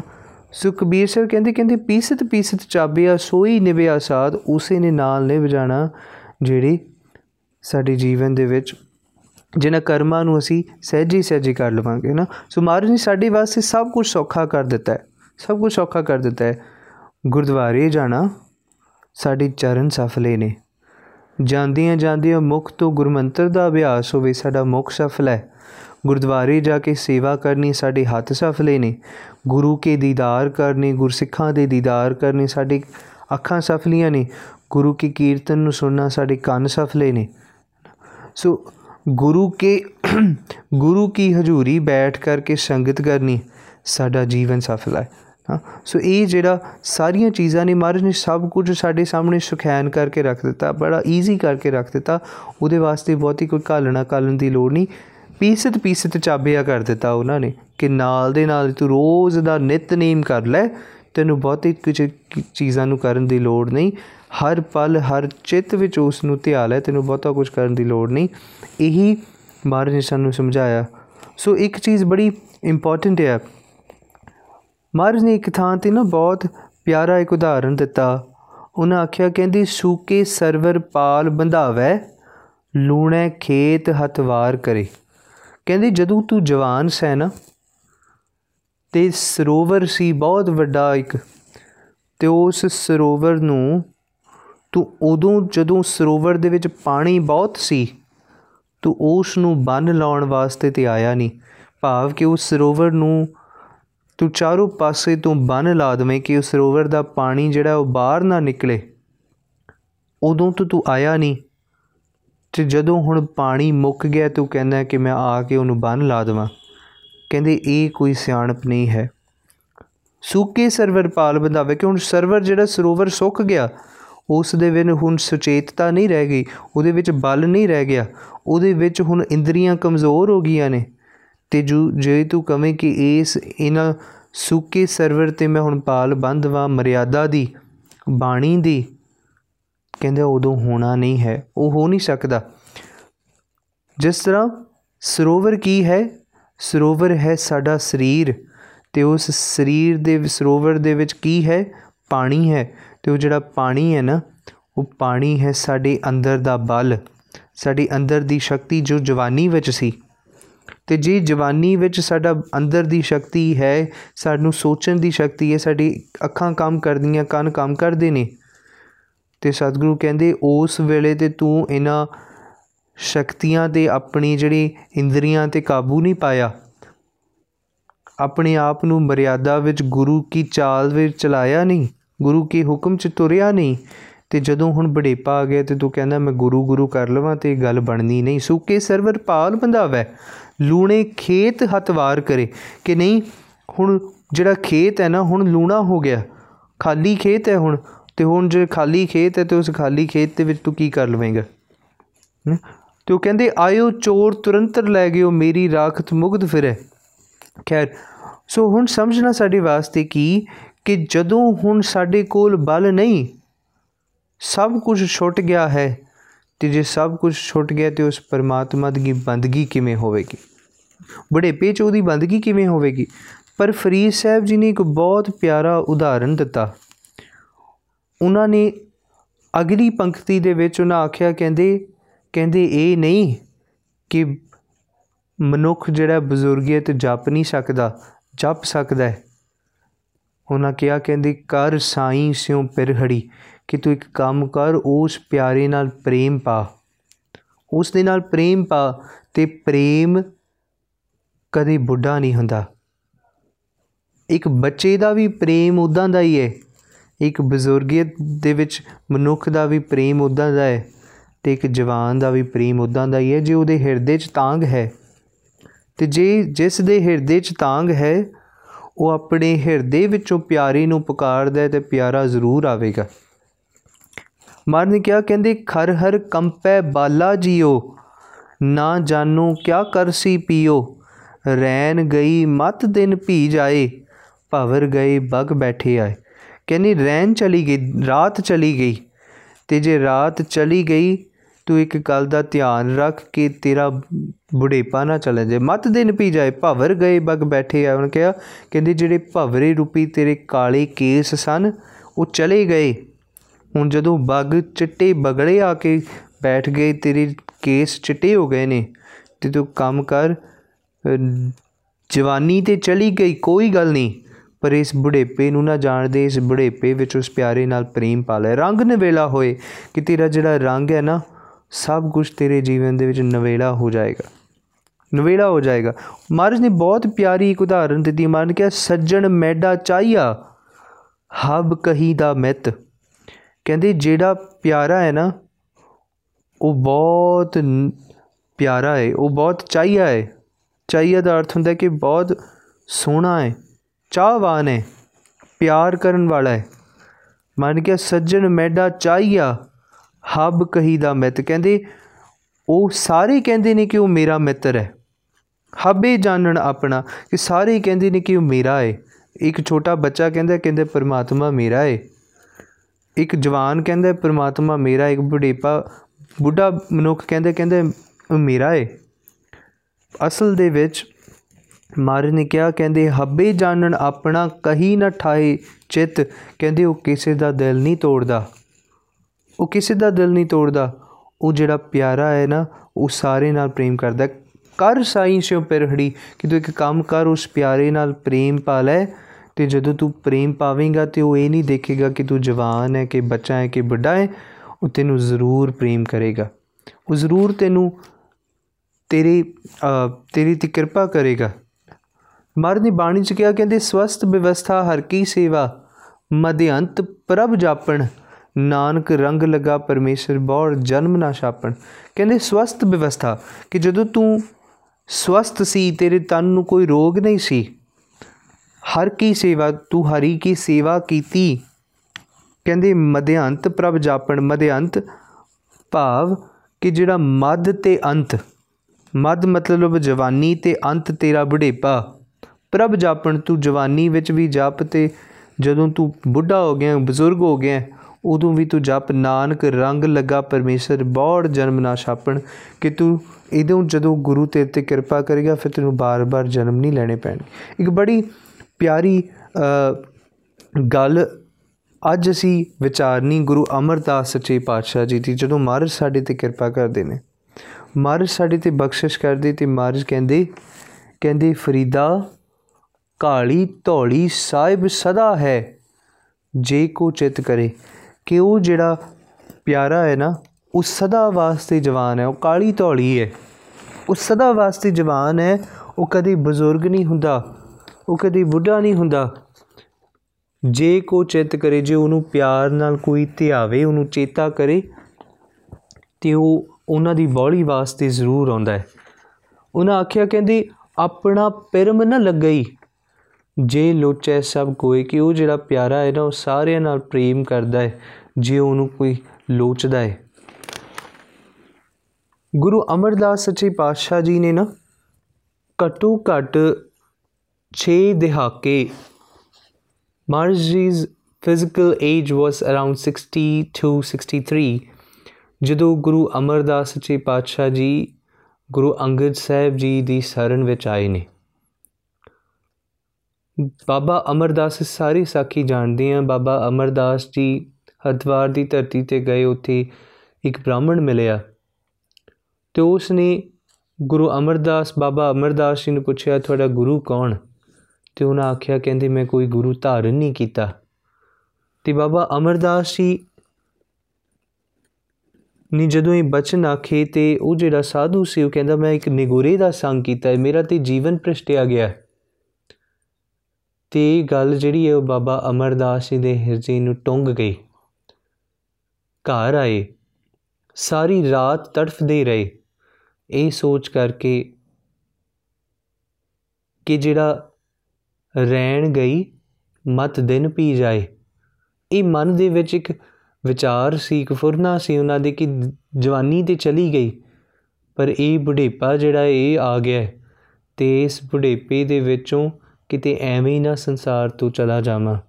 ਸੁਖਬੀਰ ਸਾਹਿਬ ਕਹਿੰਦੇ ਕਹਿੰਦੇ ਪੀਸਤ ਪੀਸਤ ਚਾਬਿਆ, ਸੋਈ ਨਿਵਿਆ ਸਾਧ, ਉਸੇ ਨੇ ਨਾਲ ਨਿਭ ਜਾਣਾ ਜਿਹੜੇ ਸਾਡੇ ਜੀਵਨ ਦੇ ਵਿੱਚ ਜਿਨ੍ਹਾਂ ਕਰਮਾਂ ਨੂੰ ਅਸੀਂ ਸਹਿਜੀ ਸਹਿਜੀ ਕਰ ਲਵਾਂਗੇ ਨਾ ਸੋ ਮਹਾਰਾਜ ਨੇ ਸਾਡੇ ਵਾਸਤੇ ਸਭ ਕੁਝ ਸੌਖਾ ਕਰ ਦਿੱਤਾ ਹੈ, ਸਭ ਕੁਝ ਸੌਖਾ ਕਰ ਦਿੱਤਾ ਹੈ। ਗੁਰਦੁਆਰੇ ਜਾਣਾ, ਸਾਡੇ ਚਰਨ ਸਫਲੇ ਨੇ ਜਾਂਦੀਆਂ ਜਾਂਦੀਆਂ ਮੁਖ ਤੋਂ ਗੁਰਮੰਤਰ ਦਾ ਅਭਿਆਸ ਹੋਵੇ, ਸਾਡਾ ਮੁਖ ਸਫਲ ਹੈ ਗੁਰਦੁਆਰੇ ਜਾ ਕੇ ਸੇਵਾ ਕਰਨੀ, ਸਾਡੇ ਹੱਥ ਸਫਲੇ ਨੇ ਗੁਰੂ ਕੇ ਦੀਦਾਰ ਕਰਨੇ, ਗੁਰਸਿੱਖਾਂ ਦੇ ਦੀਦਾਰ ਕਰਨੇ, ਸਾਡੇ ਅੱਖਾਂ ਸਫਲੀਆਂ ਨੇ। ਗੁਰੂ ਕੀ ਕੀਰਤਨ ਨੂੰ ਸੁਣਨਾ, ਸਾਡੇ ਕੰਨ ਸਫਲੇ ਨੇ ਸੋ ਗੁਰੂ ਕੇ, ਗੁਰੂ ਕੀ ਹਜ਼ੂਰੀ ਬੈਠ ਕਰਕੇ ਸੰਗਤ ਕਰਨੀ ਸਾਡਾ ਜੀਵਨ ਸਫਲ ਹੈ। ਹਾਂ, ਸੋ ਇਹ ਜਿਹੜਾ ਸਾਰੀਆਂ ਚੀਜ਼ਾਂ ਨੇ, ਮਹਾਰਾਜ ਨੇ ਸਭ ਕੁਝ ਸਾਡੇ ਸਾਹਮਣੇ ਸੁਖੈਨ ਕਰਕੇ ਰੱਖ ਦਿੱਤਾ, ਬੜਾ ਈਜ਼ੀ ਕਰਕੇ ਰੱਖ ਦਿੱਤਾ। ਉਹਦੇ ਵਾਸਤੇ ਬਹੁਤੀ ਕੋਈ ਕਾਲਣਾ ਕਾਲਣ ਦੀ ਲੋੜ ਨਹੀਂ। ਪੀਸਤ ਪੀਸਤ ਚਾਬਿਆ ਕਰ ਦਿੱਤਾ ਉਹਨਾਂ ਨੇ ਕਿ ਨਾਲ ਦੇ ਨਾਲ ਤੂੰ ਰੋਜ਼ ਦਾ ਨਿਤਨੇਮ ਕਰ ਲੈ, ਤੈਨੂੰ ਬਹੁਤੀ ਕੁਝ ਚੀਜ਼ਾਂ ਨੂੰ ਕਰਨ ਦੀ ਲੋੜ ਨਹੀਂ। ਹਰ ਪਲ, ਹਰ ਚਿੱਤ ਵਿੱਚ ਉਸ ਨੂੰ ਧਿਆ ਲੈ ਤੈਨੂੰ ਬਹੁਤਾ ਕੁਝ ਕਰਨ ਦੀ ਲੋੜ ਨਹੀਂ। ਇਹੀ ਮਹਾਰਾਜ ਨੇ ਸਾਨੂੰ ਸਮਝਾਇਆ। ਸੋ ਇੱਕ ਚੀਜ਼ ਬੜੀ ਇੰਪੋਰਟੈਂਟ ਹੈ। ਮਹਾਰਾਜ ਨੇ ਇੱਕ ਥਾਂ ਤੇ ਨਾ ਬਹੁਤ ਪਿਆਰਾ ਇੱਕ ਉਦਾਹਰਣ ਦਿੱਤਾ। ਉਹਨਾਂ ਆਖਿਆ, ਕਹਿੰਦੀ, ਸੂਕੇ ਸਰਵਰ ਪਾਲ ਬੰਧਾਵੇ, ਲੂਣੇ ਖੇਤ ਹਤਵਾਰ ਕਰੇ। ਕਹਿੰਦੀ, ਜਦੋਂ ਤੂੰ ਜਵਾਨ ਸੈ ਨਾ, ਤੇ ਸਰੋਵਰ ਸੀ ਬਹੁਤ ਵੱਡਾ ਇੱਕ, ਤੇ ਉਸ ਸਰੋਵਰ ਨੂੰ ਤੂੰ ਉਦੋਂ ਜਦੋਂ ਸਰੋਵਰ ਦੇ ਵਿੱਚ ਪਾਣੀ ਬਹੁਤ ਸੀ, ਤੂੰ ਉਸ ਨੂੰ ਬੰਨ ਲਾਉਣ ਵਾਸਤੇ ਤੇ ਆਇਆ ਨਹੀਂ। ਭਾਵ ਕਿ ਉਸ ਸਰੋਵਰ ਨੂੰ ਤੂੰ ਚਾਰੋਂ ਪਾਸੇ ਤੋਂ ਬੰਨ ਲਾ ਦਵੇਂ ਕਿ ਉਸ ਸਰੋਵਰ ਦਾ ਪਾਣੀ ਜਿਹੜਾ ਉਹ ਬਾਹਰ ਨਾ ਨਿਕਲੇ। ਉਦੋਂ ਤੋਂ ਤੂੰ ਆਇਆ ਨਹੀਂ। ਤੇ ਜਦੋਂ ਹੁਣ ਪਾਣੀ ਮੁੱਕ ਗਿਆ, ਤੂੰ ਕਹਿੰਦਾ ਕਿ ਮੈਂ ਆ ਕੇ ਉਹਨੂੰ ਬੰਨ ਲਾ ਦਵਾਂ। ਕਹਿੰਦੇ, ਇਹ ਕੋਈ ਸਿਆਣਪ ਨਹੀਂ ਹੈ। ਸੂਕੇ ਸਰਵਰ ਪਾਲ ਬੰਦਾਵੇ ਕਿ ਹੁਣ ਸਰਵਰ ਜਿਹੜਾ ਸਰੋਵਰ ਸੁੱਕ ਗਿਆ ਉਸ ਦੇ ਵਿੱਚ ਹੁਣ ਸੁਚੇਤਤਾ ਨਹੀਂ ਰਹਿ ਗਈ, ਉਹਦੇ ਵਿੱਚ ਬਲ ਨਹੀਂ ਰਹਿ ਗਿਆ। ਉਹਦੇ ਵਿੱਚ ਹੁਣ ਇੰਦਰੀਆਂ ਕਮਜ਼ੋਰ ਹੋ ਗਈਆਂ ਨੇ। ਤੇ ਜੋ, ਜੇ ਤੂੰ ਕਵੇਂ ਕਿ ਇਸ ਇਹਨਾਂ ਸੁੱਕੇ ਸਰਵਰ ਤੇ ਮੈਂ ਹੁਣ ਪਾਲ ਬੰਦਵਾ ਮਰਿਆਦਾ ਦੀ, ਬਾਣੀ ਦੀ, ਕਹਿੰਦੇ ਉਦੋਂ ਹੋਣਾ ਨਹੀਂ ਹੈ, ਉਹ ਹੋ ਨਹੀਂ ਸਕਦਾ। ਜਿਸ ਤਰ੍ਹਾਂ ਸਰੋਵਰ ਕੀ ਹੈ? ਸਰੋਵਰ ਹੈ ਸਾਡਾ ਸਰੀਰ। ਤੇ ਉਸ ਸਰੀਰ ਦੇ, ਸਰੋਵਰ ਦੇ ਵਿੱਚ ਕੀ ਹੈ? ਪਾਣੀ ਹੈ। ਤੇ ਉਹ ਜਿਹੜਾ ਪਾਣੀ ਹੈ ਨਾ, ਉਹ ਪਾਣੀ ਹੈ ਸਾਡੇ ਅੰਦਰ ਦਾ ਬਲ, ਸਾਡੀ ਅੰਦਰ ਦੀ ਸ਼ਕਤੀ ਜੋ ਜਵਾਨੀ ਵਿੱਚ ਸੀ। ਤੇ ਜੇ ਜਵਾਨੀ ਵਿੱਚ ਸਾਡਾ ਅੰਦਰ ਦੀ ਸ਼ਕਤੀ ਹੈ, ਸਾਨੂੰ ਸੋਚਣ ਦੀ ਸ਼ਕਤੀ ਹੈ, ਸਾਡੀ ਅੱਖਾਂ ਕੰਮ ਕਰਦੀਆਂ, ਕੰਨ ਕੰਮ ਕਰਦੇ ਨੇ, ਤੇ ਸਤਿਗੁਰੂ ਕਹਿੰਦੇ, ਉਸ ਵੇਲੇ ਤੇ ਤੂੰ ਇਹਨਾਂ ਸ਼ਕਤੀਆਂ ਤੇ ਆਪਣੀ ਜਿਹੜੀ ਇੰਦਰੀਆਂ ਤੇ ਕਾਬੂ ਨਹੀਂ ਪਾਇਆ। ਆਪਣੇ ਆਪ ਨੂੰ ਮਰਿਆਦਾ ਵਿੱਚ, ਗੁਰੂ ਕੀ ਚਾਲ ਵਿੱਚ ਚਲਾਇਆ ਨਹੀਂ? ਗੁਰੂ ਕੇ ਹੁਕਮ 'ਚ ਤੁਰਿਆ ਨਹੀਂ। ਤੇ ਜਦੋਂ ਹੁਣ ਬੜੇਪਾ ਆ ਗਿਆ ਤੇ ਤੂੰ ਕਹਿੰਦਾ, ਮੈਂ ਗੁਰੂ ਗੁਰੂ ਕਰ ਲਵਾਂ ਤੇ ਇਹ ਗੱਲ ਬਣਨੀ ਨਹੀਂ। ਸੁੱਕੇ ਸਰਵਰ ਪਾਲ ਬੰਦਾਵੈ ਲੂਣੇ ਖੇਤ ਹਤਵਾਰ ਕਰੇ। ਕਿ ਨਹੀਂ, ਹੁਣ ਜਿਹੜਾ ਖੇਤ ਹੈ ਨਾ, ਹੁਣ ਲੂਣਾ ਹੋ ਗਿਆ। ਖਾਲੀ ਖੇਤ ਹੈ ਹੁਣ। ਤੇ ਹੁਣ ਜੇ ਖਾਲੀ ਖੇਤ ਹੈ, ਤੇ ਉਸ ਖਾਲੀ ਖੇਤ ਦੇ ਵਿੱਚ ਤੂੰ ਕੀ ਕਰ ਲਵੇਂਗਾ? ਹਮ? ਤੇ ਉਹ ਕਹਿੰਦੇ, ਆਇਓ ਚੋਰ ਤੁਰੰਤ ਲੈ ਗਿਓ ਮੇਰੀ ਰਾਖਤ ਮੁਗਧ ਫਿਰੇ। ਖੈਰ, ਸੋ ਹੁਣ ਸਮਝਣਾ ਸਾਡੇ ਵਾਸਤੇ ਕੀ ਕਿ ਜਦੋਂ ਹੁਣ ਸਾਡੇ ਕੋਲ ਬਲ ਨਹੀਂ, ਸਭ ਕੁਝ ਛੁੱਟ ਗਿਆ ਹੈ ਤੇ ਜੇ ਸਭ ਕੁਝ ਛੁੱਟ ਗਿਆ ਤੇ ਉਸ ਪਰਮਾਤਮਾ ਦੀ ਬੰਦਗੀ ਕਿਵੇਂ ਹੋਵੇਗੀ? ਬੁਢੇਪੇ 'ਚ ਉਹਦੀ ਬੰਦਗੀ ਕਿਵੇਂ ਹੋਵੇਗੀ? ਪਰ ਫਰੀਦ ਸਾਹਿਬ ਜੀ ਨੇ ਇੱਕ ਬਹੁਤ ਪਿਆਰਾ ਉਦਾਹਰਣ ਦਿੱਤਾ। ਉਹਨਾਂ ਨੇ ਅਗਲੀ ਪੰਕਤੀ ਦੇ ਵਿੱਚ ਉਹਨਾਂ ਆਖਿਆ, ਕਹਿੰਦੇ ਕਹਿੰਦੇ, ਇਹ ਨਹੀਂ ਕਿ ਮਨੁੱਖ ਜਿਹੜਾ ਬਜ਼ੁਰਗੀਅਤ ਜਪ ਨਹੀਂ ਸਕਦਾ, ਜਪ ਸਕਦਾ ਹੈ। ਉਹਨਾਂ ਕਿਹਾ, ਕਹਿੰਦੇ, ਕਰ ਸਾਈਂ ਸਿਉ ਪਿਰਹੜੀ ਕਿ ਤੂੰ ਇੱਕ ਕੰਮ ਕਰ, ਉਸ ਪਿਆਰੇ ਨਾਲ ਪ੍ਰੇਮ ਪਾ। ਉਸ ਦੇ ਨਾਲ ਪ੍ਰੇਮ ਪਾ ਤੇ ਪ੍ਰੇਮ ਕਦੇ ਬੁੱਢਾ ਨਹੀਂ ਹੁੰਦਾ। ਇੱਕ ਬੱਚੇ ਦਾ ਵੀ ਪ੍ਰੇਮ ਉਦਾਂ ਦਾ ਹੀ ਹੈ ਇੱਕ ਬਜ਼ੁਰਗੀਅਤ ਦੇ ਵਿੱਚ ਮਨੁੱਖ ਦਾ ਵੀ ਪ੍ਰੇਮ ਉਦਾਂ ਦਾ ਹੈ ਤੇ ਇੱਕ ਜਵਾਨ ਦਾ ਵੀ ਪ੍ਰੇਮ ਉਦਾਂ ਦਾ ਹੀ ਹੈ ਜੇ ਉਹਦੇ ਹਿਰਦੇ 'ਚ ਤਾਂਗ ਹੈ। ਤੇ ਜੇ ਜਿਸ ਦੇ ਹਿਰਦੇ 'ਚ ਤਾਂਗ ਹੈ ਉਹ ਆਪਣੇ ਹਿਰਦੇ ਵਿੱਚੋਂ ਪਿਆਰੇ ਨੂੰ ਪੁਕਾਰਦਾ ਹੈ ਤੇ ਪਿਆਰਾ ਜ਼ਰੂਰ ਆਵੇਗਾ। ਮਾਰ ਨੇ ਕਿਹਾ, ਕਹਿੰਦੇ, ਖਰ ਹਰ ਕੰਪੈ ਬਾਲਾ ਜੀਓ, ਨਾ ਜਾਨੋ ਕਿਆ ਕਰਸੀ ਪੀਓ। ਰੈਨ ਗਈ, ਮਤ ਦਿਨ ਭੀ ਜਾਏ, ਭਵਰ ਗਏ, ਬਗ ਬੈਠੇ ਆਏ। ਕਹਿੰਦੀ ਰੈਨ ਚਲੀ ਗਈ, ਰਾਤ ਚਲੀ ਗਈ ਤੇ ਜੇ ਰਾਤ ਚਲੀ ਗਈ ਤੂੰ ਇੱਕ ਗੱਲ ਦਾ ਧਿਆਨ ਰੱਖ ਕਿ ਤੇਰਾ ਬੁਢੇਪਾ ਨਾ ਚਲੇ ਜਾਏ ਮਤ ਦਿਨ ਪੀ ਜਾਏ ਭਵਰ ਗਏ ਬਗ ਬੈਠੇ ਆ। ਉਹਨੇ ਕਿਹਾ ਕਹਿੰਦੇ ਜਿਹੜੇ ਭਵਰੇ ਰੂਪੀ ਤੇਰੇ ਕਾਲੇ ਕੇਸ ਸਨ ਉਹ ਚਲੇ ਗਏ। ਹੁਣ ਜਦੋਂ ਬਗ ਚਿੱਟੇ ਬਗੜੇ ਆ ਕੇ ਬੈਠ ਗਏ ਤੇਰੇ ਕੇਸ ਚਿੱਟੇ ਹੋ ਗਏ ਨੇ। ਤੇ ਤੂੰ ਕੰਮ ਕਰ ਅਹ, ਜਵਾਨੀ ਤੇ ਚਲੀ ਗਈ ਕੋਈ ਗੱਲ ਨਹੀਂ। ਪਰ ਇਸ ਬੁਢੇਪੇ ਨੂੰ ਨਾ ਜਾਣਦੇ ਇਸ ਬੁਢੇਪੇ ਵਿੱਚ ਉਸ ਪਿਆਰੇ ਨਾਲ ਪ੍ਰੇਮ ਪਾ ਲੈ। ਰੰਗ ਨਵੇਲਾ ਹੋਏ ਕਿ ਤੇਰਾ ਜਿਹੜਾ ਰੰਗ ਹੈ ਨਾ ਸਭ ਕੁਝ ਤੇਰੇ ਜੀਵਨ ਦੇ ਵਿੱਚ ਨਵੇੜਾ ਹੋ ਜਾਏਗਾ। ਨਵੇੜਾ ਹੋ ਜਾਏਗਾ। ਮਹਾਰਾਜ ਨੇ ਬਹੁਤ ਪਿਆਰੀ ਇੱਕ ਉਦਾਹਰਨ ਦਿੱਤੀ। ਮਹਾਰਾਜ ਨੇ ਕਿਹਾ, ਸੱਜਣ ਮੈਡਾ ਚਾਹੀਆ, ਹਬ ਕਹੀ ਦਾ ਮਿੱਤ। ਕਹਿੰਦੇ, ਜਿਹੜਾ ਪਿਆਰਾ ਹੈ ਨਾ, ਉਹ ਬਹੁਤ ਪਿਆਰਾ ਹੈ, ਉਹ ਬਹੁਤ ਚਾਹੀਆ ਹੈ। ਚਾਹੀਆ ਦਾ ਅਰਥ ਹੁੰਦਾ ਕਿ ਬਹੁਤ ਸੋਹਣਾ ਹੈ, ਚਾਹਵਾਨ ਹੈ, ਪਿਆਰ ਕਰਨ ਵਾਲਾ ਹੈ। ਮੰਨ ਕੇ ਸੱਜਣ ਮੈਡਾ ਚਾਹੀਆ ਹਬ ਕਹੀ ਦਾ ਮਿੱਤ ਕਹਿੰਦੇ, ਉਹ ਸਾਰੇ ਕਹਿੰਦੇ ਨੇ ਕਿ ਉਹ ਮੇਰਾ ਮਿੱਤਰ ਹੈ। ਹਬੇ ਜਾਣਨ ਆਪਣਾ ਕਿ ਸਾਰੇ ਕਹਿੰਦੇ ਨੇ ਕਿ ਉਹ ਮੇਰਾ ਹੈ ਇੱਕ ਛੋਟਾ ਬੱਚਾ ਕਹਿੰਦਾ, ਕਹਿੰਦੇ ਪਰਮਾਤਮਾ ਮੇਰਾ ਹੈ ਇੱਕ ਜਵਾਨ ਕਹਿੰਦਾ, ਪਰਮਾਤਮਾ ਮੇਰਾ ਇੱਕ ਬੁਢੇਪਾ, ਬੁੱਢਾ ਮਨੁੱਖ ਕਹਿੰਦਾ ਕਹਿੰਦਾ ਉਹ ਮੇਰਾ ਹੈ ਅਸਲ ਦੇ ਵਿੱਚ ਮਾਰੇ ਨੇ ਕਿਹਾ, ਕਹਿੰਦੇ ਹੱਬੇ ਜਾਣਨ ਆਪਣਾ ਕਹੀ ਨਾ ਠਾਏ ਚਿੱਤ, ਕਹਿੰਦੇ ਉਹ ਕਿਸੇ ਦਾ ਦਿਲ ਨਹੀਂ ਤੋੜਦਾ। ਉਹ ਕਿਸੇ ਦਾ ਦਿਲ ਨਹੀਂ ਤੋੜਦਾ। ਉਹ ਜਿਹੜਾ ਪਿਆਰਾ ਹੈ ਨਾ ਉਹ ਸਾਰੇ ਨਾਲ ਪ੍ਰੇਮ ਕਰਦਾ ਹੈ। ਕਰ ਸਾਈਂ ਸਿਓ ਪਿਰਹੜੀ ਕਿ ਤੂੰ ਇੱਕ ਕੰਮ ਕਰ ਉਸ ਪਿਆਰੇ ਨਾਲ ਪ੍ਰੇਮ ਪਾ ਲੈ। ਤੇ ਜਦੋਂ ਤੂੰ ਪ੍ਰੇਮ ਪਾਵੇਂਗਾ ਤੇ ਉਹ ਇਹ ਨਹੀਂ ਦੇਖੇਗਾ ਕਿ ਤੂੰ ਜਵਾਨ ਹੈ ਕਿ ਬੱਚਾ ਹੈ ਕਿ ਵੱਡਾ ਹੈ ਉਹ ਤੈਨੂੰ ਜ਼ਰੂਰ ਪ੍ਰੇਮ ਕਰੇਗਾ। ਉਹ ਜ਼ਰੂਰ ਤੈਨੂੰ ਤੇਰੀ ਅ, ਤੇਰੀ ਤੇ ਕਿਰਪਾ ਕਰੇਗਾ। ਮਹਾਰਾਜ ਨੇ ਬਾਣੀ ਚ ਕਿਹਾ ਕਹਿੰਦੇ ਸਵਸਥ ਵਿਵਸਥਾ ਹਰ ਕੀ ਸੇਵਾ ਮਧਿਅੰਤ ਪ੍ਰਭ ਜਾਪਣ। ਨਾਨਕ ਰੰਗ ਲਗਾ ਪਰਮੇਸ਼ਰ ਬੌੜ ਜਨਮ ਨਾ ਛਾਪਣ। ਕਹਿੰਦੇ, ਸਵਸਥ ਵਿਵਸਥਾ ਕਿ ਜਦੋਂ ਤੂੰ ਸਵਸਥ ਸੀ, ਤੇਰੇ ਤਨ ਨੂੰ ਕੋਈ ਰੋਗ ਨਹੀਂ ਸੀ। ਹਰ ਕੀ ਸੇਵਾ, ਤੂੰ ਹਰੀ ਕੀ ਸੇਵਾ ਕੀਤੀ। ਕਹਿੰਦੇ, ਮਧਿਅੰਤ ਪ੍ਰਭ ਜਾਪਣ, ਮਧਿਅੰਤ ਭਾਵ ਕਿ ਜਿਹੜਾ ਮੱਧ ਤੇ ਅੰਤ। ਮੱਧ ਮਤਲਬ ਜਵਾਨੀ ਤੇ ਅੰਤ ਤੇਰਾ ਬੁਢੇਪਾ। ਪ੍ਰਭ ਜਾਪਣ, ਤੂੰ ਜਵਾਨੀ ਵਿੱਚ ਵੀ ਜਪ ਤੇ ਜਦੋਂ ਤੂੰ ਬੁੱਢਾ ਹੋ ਗਿਆ, ਬਜ਼ੁਰਗ ਹੋ ਗਿਆ ਉਦੋਂ ਵੀ ਤੂੰ ਜਪ ਨਾਨਕ ਰੰਗ ਲੱਗਾ ਪਰਮੇਸ਼ਰ ਬੌੜ ਜਨਮ ਨਾ ਛਾਪਣ। ਕਿ ਤੂੰ ਇਦੋਂ ਜਦੋਂ ਗੁਰੂ ਤੇਰੇ ਤੇ ਕਿਰਪਾ ਕਰੇਗਾ ਫਿਰ ਤੈਨੂੰ ਬਾਰ-ਬਾਰ ਜਨਮ ਨਹੀਂ ਲੈਣੇ ਪੈਣਗੇ। ਇੱਕ ਬੜੀ ਪਿਆਰੀ ਅ, ਗੱਲ ਅੱਜ ਅਸੀਂ ਵਿਚਾਰਨੀ ਗੁਰੂ ਅਮਰਦਾਸ ਸੱਚੇ ਪਾਤਸ਼ਾਹ ਜੀ ਦੀ ਜਦੋਂ ਮਹਾਰਾਜ ਸਾਡੇ ਤੇ ਕਿਰਪਾ ਕਰਦੇ ਨੇ। ਮਹਾਰਾਜ ਸਾਡੇ ਤੇ ਬਖਸ਼ਿਸ਼ ਕਰਦੇ ਤੇ ਮਹਾਰਾਜ ਕਹਿੰਦੇ ਕਹਿੰਦੇ ਫਰੀਦਾ ਕਾਲੀ ਧੌਲੀ ਸਾਹਿਬ ਸਦਾ ਹੈ ਜੇ ਕੋ ਚਿਤ ਕਰੇ। ਕਿ ਉਹ ਜਿਹੜਾ ਪਿਆਰਾ ਹੈ ਨਾ, ਉਹ ਸਦਾ ਵਾਸਤੇ ਜਵਾਨ ਹੈ, ਉਹ ਕਾਲੀ ਧੌਲੀ ਹੈ। ਉਹ ਸਦਾ ਵਾਸਤੇ ਜਵਾਨ ਹੈ, ਉਹ ਕਦੇ ਬਜ਼ੁਰਗ ਨਹੀਂ ਹੁੰਦਾ, ਉਹ ਕਦੇ ਬੁੱਢਾ ਨਹੀਂ ਹੁੰਦਾ। ਜੇ ਕੋ ਚਿਤ ਕਰੇ, ਜੇ ਉਹਨੂੰ ਪਿਆਰ ਨਾਲ ਕੋਈ ਧਿਆਵੇ, ਉਹਨੂੰ ਚੇਤਾ ਕਰੇ, ਤੇ ਉਹ ਉਹਨਾਂ ਦੀ ਬੋਲੀ ਵਾਸਤੇ ਜ਼ਰੂਰ ਆਉਂਦਾ ਹੈ। ਉਹਨਾਂ ਆਖਿਆ, ਕਹਿੰਦੀ, ਆਪਣਾ ਪਿਰਮ ਨਾ ਲੱਗਈ ਜੇ ਲੋਚੈ ਸਭ ਕੋਈ ਕਿ ਉਹ ਜਿਹੜਾ ਪਿਆਰਾ ਹੈ ਨਾ, ਉਹ ਸਾਰਿਆਂ ਨਾਲ ਪ੍ਰੇਮ ਕਰਦਾ ਹੈ, ਜੇ ਉਹਨੂੰ ਕੋਈ ਲੋਚਦਾ ਹੈ। ਗੁਰੂ ਅਮਰਦਾਸ ਸੱਚੇ ਪਾਤਸ਼ਾਹ ਜੀ ਨੇ ਨਾ ਘੱਟੋ ਘੱਟ 6 ਦਹਾਕੇ Maharaj Ji's physical age was around 60 to 63 ਜਦੋਂ ਗੁਰੂ ਅਮਰਦਾਸ ਸੱਚੇ ਪਾਤਸ਼ਾਹ ਜੀ, ਗੁਰੂ ਅੰਗਦ ਸਾਹਿਬ ਜੀ ਦੀ ਸ਼ਰਨ ਵਿੱਚ ਆਏ ਨੇ। ਬਾਬਾ ਅਮਰਦਾਸ ਸਾਰੀ ਸਾਖੀ ਜਾਣਦੇ ਆ। ਬਾਬਾ ਅਮਰਦਾਸ ਜੀ ਹਰਦਵਾਰ ਦੀ ਧਰਤੀ ਤੇ ਗਏ, ਉੱਥੇ ਇੱਕ ਬ੍ਰਾਹਮਣ ਮਿਲਿਆ। ਤੇ ਉਸ ਨੇ ਗੁਰੂ ਅਮਰਦਾਸ, ਬਾਬਾ ਅਮਰਦਾਸ ਜੀ ਨੂੰ ਪੁੱਛਿਆ, ਤੁਹਾਡਾ ਗੁਰੂ ਕੌਣ? ਤੇ ਉਹਨਾਂ ਆਖਿਆ, ਕਹਿੰਦੇ ਮੈਂ ਕੋਈ ਗੁਰੂ ਧਾਰਨ ਨਹੀਂ ਕੀਤਾ। ਤੇ ਬਾਬਾ ਅਮਰਦਾਸ ਜੀ ਨੇ ਜਦੋਂ ਇਹ ਬਚਨ ਆਖੇ ਤੇ ਉਹ ਜਿਹੜਾ ਸਾਧੂ ਸੀ, ਉਹ ਕਹਿੰਦਾ, ਮੈਂ ਇੱਕ ਨਿਗੁਰੇ ਦਾ ਸੰਗ ਕੀਤਾ ਹੈ। ਮੇਰਾ ਤੇ ਜੀਵਨ ਭ੍ਰਿਸ਼ਟਿਆ ਗਿਆ ਤੇ ਇਹ ਗੱਲ ਜਿਹੜੀ ਹੈ ਉਹ ਬਾਬਾ ਅਮਰਦਾਸ ਜੀ ਦੇ ਹਿਰਦੇ ਨੂੰ ਟੁੰਗ ਗਈ। ਘਰ ਆਏ। ਸਾਰੀ ਰਾਤ ਤੜਫਦੇ ਰਹੇ। ਇਹ ਸੋਚ ਕਰਕੇ ਕਿ ਜਿਹੜਾ ਰਹਿਣ ਗਈ, ਮਤ ਦਿਨ ਪੀ ਜਾਏ। ਇਹ ਮਨ ਦੇ ਵਿੱਚ ਇੱਕ ਵਿਚਾਰ ਸੀ, ਇੱਕ ਫੁਰਨਾ ਸੀ ਉਹਨਾਂ ਦੇ ਕਿ ਜਵਾਨੀ ਤੇ ਚਲੀ ਗਈ। ਪਰ ਇਹ ਬੁਢੇਪਾ ਜਿਹੜਾ ਇਹ ਆ ਗਿਆ ਤੇ ਇਸ ਬੁਢੇਪੇ ਦੇ ਵਿੱਚੋਂ ਕਿਤੇ ਐਵੇਂ ਹੀ ਨਾ ਸੰਸਾਰ ਤੋਂ ਚਲਾ ਜਾਵਾਂ।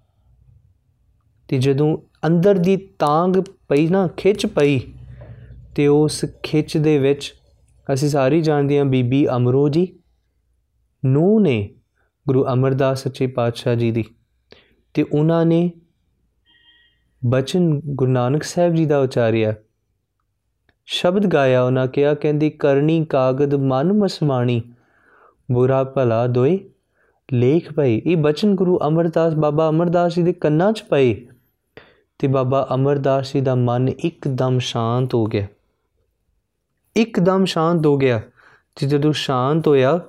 ਤੇ ਜਦੋਂ ਅੰਦਰ ਦੀ ਤਾਂਗ ਪਈ ਨਾ, ਖਿੱਚ ਪਈ, ਤੇ ਉਸ ਖਿੱਚ ਦੇ ਵਿੱਚ ਅਸੀਂ ਸਾਰੇ ਜਾਣਦੇ ਹਾਂ ਬੀਬੀ ਅਮਰੋ ਜੀ। ਨੂੰ ਨੇ ਗੁਰੂ ਅਮਰਦਾਸ ਸੱਚੇ ਪਾਤਸ਼ਾਹ ਜੀ ਦੀ ਤੇ ਉਹਨਾਂ ਨੇ ਬਚਨ ਗੁਰੂ ਨਾਨਕ ਸਾਹਿਬ ਜੀ ਦਾ ਉਚਾਰਿਆ। ਸ਼ਬਦ ਗਾਇਆ, ਉਹਨਾਂ ਕਿਹਾ, ਕਹਿੰਦੀ, ਕਰਨੀ ਕਾਗਦ ਮਨ ਮਸਵਾਣੀ, ਬੁਰਾ ਭਲਾ ਦੋਏ। ਲੇਖ ਪਈ। ਇਹ ਬਚਨ ਗੁਰੂ ਅਮਰਦਾਸ, ਬਾਬਾ ਅਮਰਦਾਸ ਜੀ ਦੇ ਕੰਨਾਂ 'ਚ ਪਏ। ਤੇ ਬਾਬਾ ਅਮਰਦਾਸ ਜੀ ਦਾ ਮਨ ਇੱਕਦਮ ਸ਼ਾਂਤ ਹੋ ਗਿਆ। ਇੱਕਦਮ ਸ਼ਾਂਤ ਹੋ ਗਿਆ। ਤੇ ਜਦੋਂ ਸ਼ਾਂਤ ਹੋਇਆ,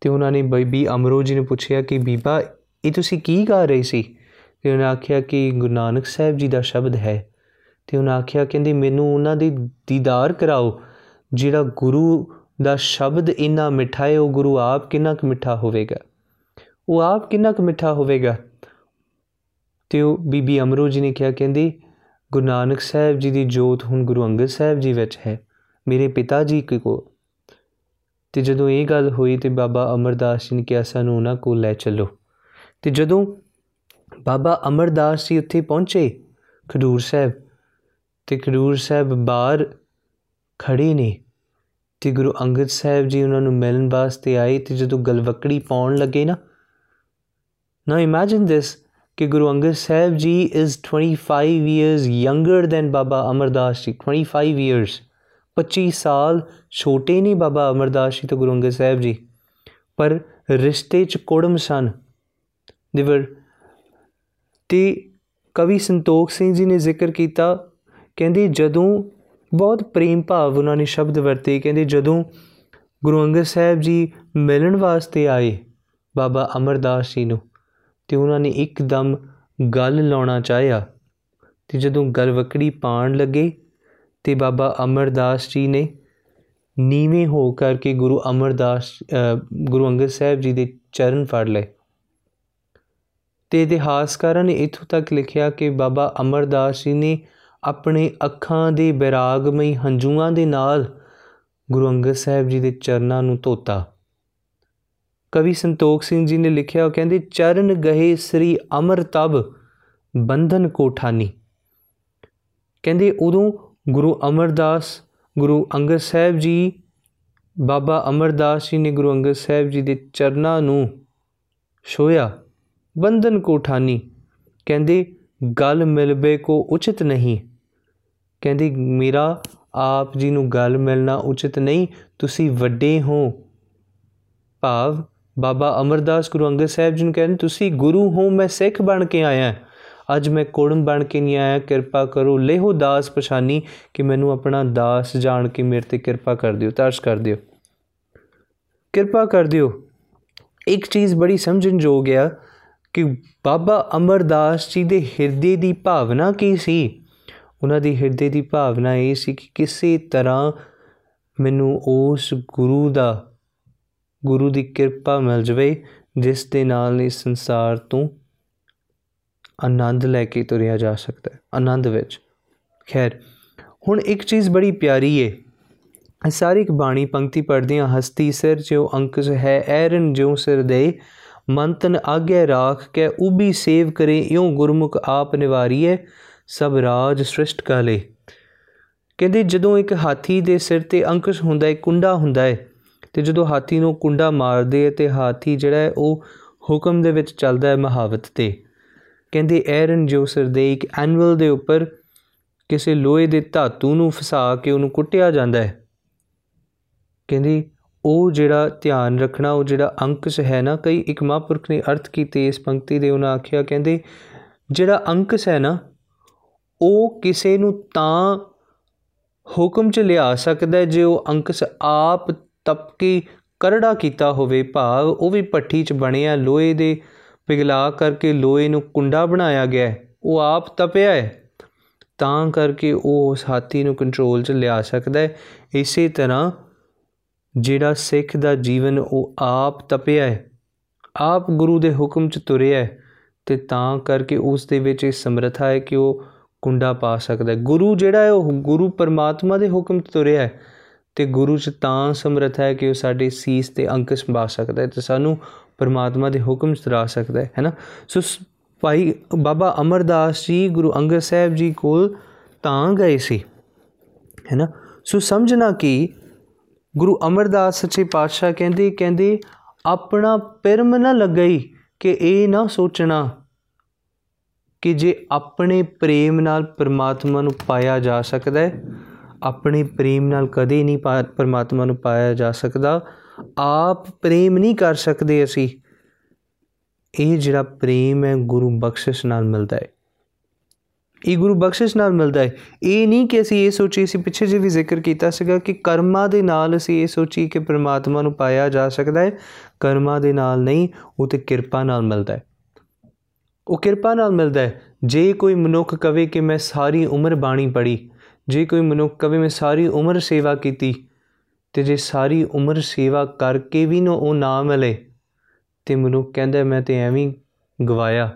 ਤੇ ਉਹਨਾਂ ਨੇ ਬੀਬੀ ਅਮਰੋ ਜੀ ਨੂੰ ਪੁੱਛਿਆ ਕਿ, ਬੀਬਾ, ਇਹ ਤੁਸੀਂ ਕੀ ਗਾ ਰਹੀ ਸੀ? ਤੇ ਉਹਨਾਂ ਆਖਿਆ ਕਿ, ਗੁਰੂ ਨਾਨਕ ਸਾਹਿਬ ਜੀ ਦਾ ਸ਼ਬਦ ਹੈ। ਤੇ ਉਹਨਾਂ ਆਖਿਆ, ਕਹਿੰਦੀ ਮੈਨੂੰ ਉਹਨਾਂ ਦੀ ਦੀਦਾਰ ਕਰਾਓ। ਜਿਹੜਾ ਗੁਰੂ ਦਾ ਸ਼ਬਦ ਇੰਨਾ ਮਿੱਠਾ ਹੈ, ਉਹ ਗੁਰੂ ਆਪ ਕਿੰਨਾ ਕੁ ਮਿੱਠਾ ਹੋਵੇਗਾ? ਉਹ ਆਪ ਕਿੰਨਾ ਕੁ ਮਿੱਠਾ ਹੋਵੇਗਾ? ਤੇ ਉਹ ਬੀਬੀ ਅਮਰੋ ਜੀ ਨੇ ਕਿਹਾ, ਕਹਿੰਦੀ, ਗੁਰੂ ਨਾਨਕ ਸਾਹਿਬ ਜੀ ਦੀ ਜੋਤ ਹੁਣ ਗੁਰੂ ਅੰਗਦ ਸਾਹਿਬ ਜੀ ਵਿੱਚ ਹੈ। ਮੇਰੇ ਪਿਤਾ ਜੀ ਕੋ ਤੇ ਜਦੋਂ ਇਹ ਗੱਲ ਹੋਈ ਤੇ ਬਾਬਾ ਅਮਰਦਾਸ ਜੀ ਨੇ ਕਿਹਾ, ਸਾਨੂੰ ਉਹਨਾਂ ਕੋਲ ਲੈ ਚੱਲੋ। ਤੇ ਜਦੋਂ ਬਾਬਾ ਅਮਰਦਾਸ ਜੀ ਉੱਥੇ ਪਹੁੰਚੇ ਖਡੂਰ ਸਾਹਿਬ, ਤੇ ਖਡੂਰ ਸਾਹਿਬ ਬਾਹਰ ਖੜੇ ਨੇ ਤੇ ਗੁਰੂ ਅੰਗਦ ਸਾਹਿਬ ਜੀ ਉਹਨਾਂ ਨੂੰ ਮਿਲਣ ਵਾਸਤੇ ਆਏ ਤੇ ਜਦੋਂ ਗਲਵਕੜੀ ਪਾਉਣ ਲੱਗੇ ਨਾ ਨਾ ਇਮੇਜਿਨ ਦਿਸ ਕਿ Guru Angad Sahib ji is 25 years younger than Baba Amardas ji 25 years 25 ਸਾਲ ਛੋਟੇ ਨਹੀਂ ਬਾਬਾ ਅਮਰਦਾਸ ਜੀ ਤੇ ਗੁਰੂ ਅੰਗਦ ਸਾਹਿਬ ਜੀ ਪਰ ਰਿਸ਼ਤੇ ਚ ਕੁੜਮ ਸਨ ਦੇ ਵਰ ਤੇ ਕਵੀ ਸੰਤੋਖ ਸਿੰਘ ਜੀ ਨੇ ਜ਼ਿਕਰ ਕੀਤਾ ਕਹਿੰਦੇ ਜਦੋਂ ਬਹੁਤ ਪ੍ਰੇਮ ਭਾਵ ਉਹਨਾਂ ਨੇ ਸ਼ਬਦ ਵਰਤੇ ਕਹਿੰਦੇ ਜਦੋਂ ਗੁਰੂ ਅੰਗਦ ਸਾਹਿਬ ਜੀ ਮਿਲਣ ਵਾਸਤੇ ਆਏ ਬਾਬਾ ਅਮਰਦਾਸ ਜੀ ਨੂੰ ਤੇ ਉਹਨਾਂ ਨੇ ਇੱਕਦਮ ਗੱਲ ਲਾਉਣਾ ਚਾਹਿਆ। ਤੇ ਜਦੋਂ ਗਲਵਕੜੀ ਪਾਣ ਲੱਗੇ ਤੇ ਬਾਬਾ ਅਮਰਦਾਸ ਜੀ ਨੇ ਨੀਵੇਂ ਹੋ ਕਰਕੇ ਗੁਰੂ ਅਮਰਦਾਸ ਗੁਰੂ ਅੰਗਦ ਸਾਹਿਬ ਜੀ ਦੇ ਚਰਨ ਫੜ ਲਏ। ਤੇ ਇਤਿਹਾਸਕਾਰਾਂ ਨੇ ਇਥੋਂ ਤੱਕ ਲਿਖਿਆ ਕਿ ਬਾਬਾ ਅਮਰਦਾਸ ਜੀ ਨੇ ਆਪਣੇ ਅੱਖਾਂ ਦੇ ਬਿਰਾਗਮਈ ਹੰਝੂਆਂ ਦੇ ਨਾਲ ਗੁਰੂ ਅੰਗਦ ਸਾਹਿਬ ਜੀ ਦੇ ਚਰਨਾਂ ਨੂੰ ਧੋਤਾ। ਕਵੀ ਸੰਤੋਖ ਸਿੰਘ ਜੀ ਨੇ ਲਿਖਿਆ, ਉਹ ਕਹਿੰਦੇ, ਚਰਨ ਗਏ ਸ੍ਰੀ ਅਮਰ ਤਬ, ਬੰਧਨ ਕੋਠਾਨੀ। ਕਹਿੰਦੇ, ਉਦੋਂ ਗੁਰੂ ਅਮਰਦਾਸ, ਗੁਰੂ ਅੰਗਦ ਸਾਹਿਬ ਜੀ, ਬਾਬਾ ਅਮਰਦਾਸ ਜੀ ਨੇ ਗੁਰੂ ਅੰਗਦ ਸਾਹਿਬ ਜੀ ਦੇ ਚਰਨਾਂ ਨੂੰ ਛੋਇਆ ਬੰਧਨ ਕੋਠਾਨੀ। ਕਹਿੰਦੇ, ਗੱਲ ਮਿਲਬੇ ਕੋ ਉਚਿਤ ਨਹੀਂ। ਕਹਿੰਦੀ, ਮੇਰਾ ਆਪ ਜੀ ਨੂੰ ਗੱਲ ਮਿਲਣਾ ਉਚਿਤ ਨਹੀਂ, ਤੁਸੀਂ ਵੱਡੇ ਹੋ ਭਾਵ ਬਾਬਾ ਅਮਰਦਾਸ ਗੁਰੂ ਅੰਗਦ ਸਾਹਿਬ ਜੀ ਨੂੰ ਕਹਿੰਦੇ, ਤੁਸੀਂ ਗੁਰੂ ਹੋ, ਮੈਂ ਸਿੱਖ ਬਣ ਕੇ ਆਇਆ ਅੱਜ ਮੈਂ ਕੋੜਮ ਬਣ ਕੇ ਨਹੀਂ ਆਇਆ, ਕਿਰਪਾ ਕਰੋ, ਲੇਹੋ ਦਾਸ ਪਛਾਨੀ ਕਿ ਮੈਨੂੰ ਆਪਣਾ ਦਾਸ ਜਾਣ ਕੇ ਮੇਰੇ ਤੇ ਕਿਰਪਾ ਕਰ ਦਿਓ, ਤਰਸ ਕਰ ਦਿਓ। ਕਿਰਪਾ ਕਰ ਦਿਓ। ਇੱਕ ਚੀਜ਼ ਬੜੀ ਸਮਝਣ ਯੋਗ ਆ ਕਿ ਬਾਬਾ ਅਮਰਦਾਸ ਜੀ ਦੇ ਹਿਰਦੇ ਦੀ ਭਾਵਨਾ ਕੀ ਸੀ? ਉਹਨਾਂ ਦੀ ਹਿਰਦੇ ਦੀ ਭਾਵਨਾ ਇਹ ਸੀ ਕਿ ਕਿਸੇ ਤਰ੍ਹਾਂ ਮੈਨੂੰ ਉਸ ਗੁਰੂ ਦਾ ਗੁਰੂ ਦੀ ਕਿਰਪਾ ਮਿਲ ਜਵੇ, ਜਿਸ ਦੇ ਨਾਲ ਇਸ ਸੰਸਾਰ ਤੋਂ ਆਨੰਦ ਲੈ ਕੇ ਤੁਰਿਆ ਜਾ ਸਕਦਾ ਹੈ, ਆਨੰਦ ਵਿੱਚ। ਖੈਰ, ਹੁਣ ਇੱਕ ਚੀਜ਼ ਬੜੀ ਪਿਆਰੀ ਏ। ਸਾਰੀ ਇੱਕ ਬਾਣੀ ਪੰਕਤੀ ਪੜ੍ਹਦੇ ਹਾਂ ਹਸਤੀ ਸਿਰ ਜਿਉ ਅੰਕਸ ਹੈ, ਐਰਨ ਜਿਉ ਸਿਰ ਦੇ, ਮੰਤਨ ਆਗੇ ਰਾਖ ਕੇ ਉਬੀ ਸੇਵ ਕਰੇ, ਇਉ ਗੁਰਮੁਖ ਆਪ ਨਿਵਾਰੀਏ ਸਭ ਰਾਜ ਸ੍ਰਿਸ਼ਟ ਕਾਲੇ। ਕਹਿੰਦੇ ਜਦੋਂ ਇੱਕ ਹਾਥੀ ਦੇ ਸਿਰ ਤੇ ਅੰਕਸ਼ ਹੁੰਦਾ ਹੈ, ਕੁੰਡਾ ਹੁੰਦਾ ਹੈ ਤੇ ਜਦੋਂ ਹਾਥੀ ਨੂੰ ਕੁੰਡਾ ਮਾਰਦੇ ਤੇ ਹਾਥੀ ਜਿਹੜਾ ਹੈ ਉਹ ਹੁਕਮ ਦੇ ਵਿੱਚ ਚੱਲਦਾ ਹੈ ਮਹਾਵਤ ਤੇ। ਕਹਿੰਦੇ ਐਰਨ ਜੋ ਸਿਰ ਦੇ ਇੱਕ ਐਨੂਅਲ ਦੇ ਉੱਪਰ ਕਿਸੇ ਲੋਹੇ ਦੇ ਧਾਤੂ ਨੂੰ ਫਸਾ ਕੇ ਉਹਨੂੰ ਕੁੱਟਿਆ ਜਾਂਦਾ ਹੈ। ਕਹਿੰਦੇ, ਉਹ ਜਿਹੜਾ ਧਿਆਨ ਰੱਖਣਾ, ਉਹ ਜਿਹੜਾ ਅੰਕਸ ਹੈ ਨਾ, ਕਈ ਇੱਕ ਮਹਾਂਪੁਰਖ ਨੇ ਅਰਥ ਕੀਤੇ ਇਸ ਪੰਕਤੀ ਦੇ, ਉਹਨਾਂ ਆਖਿਆ, ਕਹਿੰਦੇ, ਜਿਹੜਾ ਅੰਕਸ ਹੈ ਨਾ, ਉਹ ਕਿਸੇ ਨੂੰ ਤਾਂ ਹੁਕਮ 'ਚ ਲਿਆ ਸਕਦਾ ਜੇ ਉਹ ਅੰਕਸ ਆਪ ਤਪਕੀ ਕਰੜਾ ਕੀਤਾ ਹੋਵੇ ਭਾਵ, ਉਹ ਵੀ ਪੱਠੀ 'ਚ ਬਣਿਆ ਲੋਹੇ ਦੇ ਪਿਘਲਾ ਕਰਕੇ ਲੋਹੇ ਨੂੰ ਕੁੰਡਾ ਬਣਾਇਆ ਗਿਆ ਉਹ ਆਪ ਤਪਿਆ ਹੈ। ਤਾਂ ਕਰਕੇ ਉਹ ਉਸ ਹਾਥੀ ਨੂੰ ਕੰਟਰੋਲ 'ਚ ਲਿਆ ਸਕਦਾ ਹੈ। ਇਸੇ ਤਰ੍ਹਾਂ ਜਿਹੜਾ ਸਿੱਖ ਦਾ ਜੀਵਨ, ਉਹ ਆਪ ਤਪਿਆ ਹੈ। ਆਪ ਗੁਰੂ ਦੇ ਹੁਕਮ 'ਚ ਤੁਰਿਆ ਹੈ ਤੇ ਤਾਂ ਕਰਕੇ ਉਸ ਦੇ ਵਿੱਚ ਇਹ ਸਮਰੱਥਾ ਹੈ ਕਿ ਉਹ ਕੁੰਡਾ ਪਾ ਸਕਦਾ ਹੈ। ਗੁਰੂ ਜਿਹੜਾ ਹੈ, ਉਹ ਗੁਰੂ ਪਰਮਾਤਮਾ ਦੇ ਹੁਕਮ 'ਚ ਤੁਰਿਆ ਹੈ। ਤੇ ਗੁਰੂ 'ਚ ਤਾਂ ਸਮਰੱਥਾ ਹੈ ਕਿ ਉਹ ਸਾਡੇ ਸੀਸ ਤੇ ਅੰਕਸ ਪਾ ਸਕਦਾ ਹੈ ਤੇ ਸਾਨੂੰ ਪਰਮਾਤਮਾ ਦੇ ਹੁਕਮ 'ਚ ਤਰਾ ਸਕਦਾ ਹੈ ਹੈਨਾ ਸੋ ਭਾਈ ਬਾਬਾ ਅਮਰਦਾਸ ਜੀ, ਗੁਰੂ ਅੰਗਦ ਸਾਹਿਬ ਜੀ ਕੋਲ ਤਾਂ ਗਏ ਸੀ ਹੈਨਾ ਸੋ ਸਮਝਣਾ ਕਿ ਗੁਰੂ ਅਮਰਦਾਸ ਸੱਚੇ ਪਾਤਸ਼ਾਹ ਕਹਿੰਦੇ ਕਹਿੰਦੇ, ਆਪਣਾ ਪਰਮ ਨਾ ਲੱਗਈ ਕਿ ਇਹ ਨਾ ਸੋਚਣਾ ਕਿ ਜੇ ਆਪਣੇ ਪ੍ਰੇਮ ਨਾਲ ਪਰਮਾਤਮਾ ਨੂੰ ਪਾਇਆ ਜਾ ਸਕਦਾ ਹੈ ਆਪਣੇ ਪ੍ਰੇਮ ਨਾਲ ਕਦੇ ਨਹੀਂ ਪਰਮਾਤਮਾ ਨੂੰ ਪਾਇਆ ਜਾ ਸਕਦਾ। ਆਪ ਪ੍ਰੇਮ ਨਹੀਂ ਕਰ ਸਕਦੇ ਅਸੀਂ। ਇਹ ਜਿਹੜਾ ਪ੍ਰੇਮ ਹੈ, ਗੁਰੂ ਬਖਸ਼ਿਸ਼ ਨਾਲ ਮਿਲਦਾ ਹੈ। ਇਹ ਗੁਰੂ ਬਖਸ਼ਿਸ਼ ਨਾਲ ਮਿਲਦਾ ਹੈ। ਇਹ ਨਹੀਂ ਕਿ ਅਸੀਂ ਇਹ ਸੋਚੀ ਸੀ ਪਿੱਛੇ ਜੇ ਵੀ ਜ਼ਿਕਰ ਕੀਤਾ ਸੀਗਾ ਕਿ ਕਰਮਾਂ ਦੇ ਨਾਲ ਅਸੀਂ ਇਹ ਸੋਚੀ ਕਿ ਪ੍ਰਮਾਤਮਾ ਨੂੰ ਪਾਇਆ ਜਾ ਸਕਦਾ ਹੈ। ਕਰਮਾਂ ਦੇ ਨਾਲ ਨਹੀਂ, ਉਹ ਤੇ ਕਿਰਪਾ ਨਾਲ ਮਿਲਦਾ ਹੈ। ਉਹ ਕਿਰਪਾ ਨਾਲ ਮਿਲਦਾ ਹੈ। ਜੇ ਕੋਈ ਮਨੁੱਖ ਕਵੇ ਕਿ ਮੈਂ ਸਾਰੀ ਉਮਰ ਬਾਣੀ ਪੜ੍ਹੀ ਜੇ ਕੋਈ ਮਨੁੱਖ ਕਵੇ, ਮੈਂ ਸਾਰੀ ਉਮਰ ਸੇਵਾ ਕੀਤੀ ਤੇ ਜੇ ਸਾਰੀ ਉਮਰ ਸੇਵਾ ਕਰਕੇ ਵੀ ਨਾ ਉਹ ਨਾ ਮਿਲੇ, ਤੇ ਮਨੁੱਖ ਕਹਿੰਦਾ, ਮੈਂ ਤੇ ਐਵੇਂ ਗਵਾਇਆ।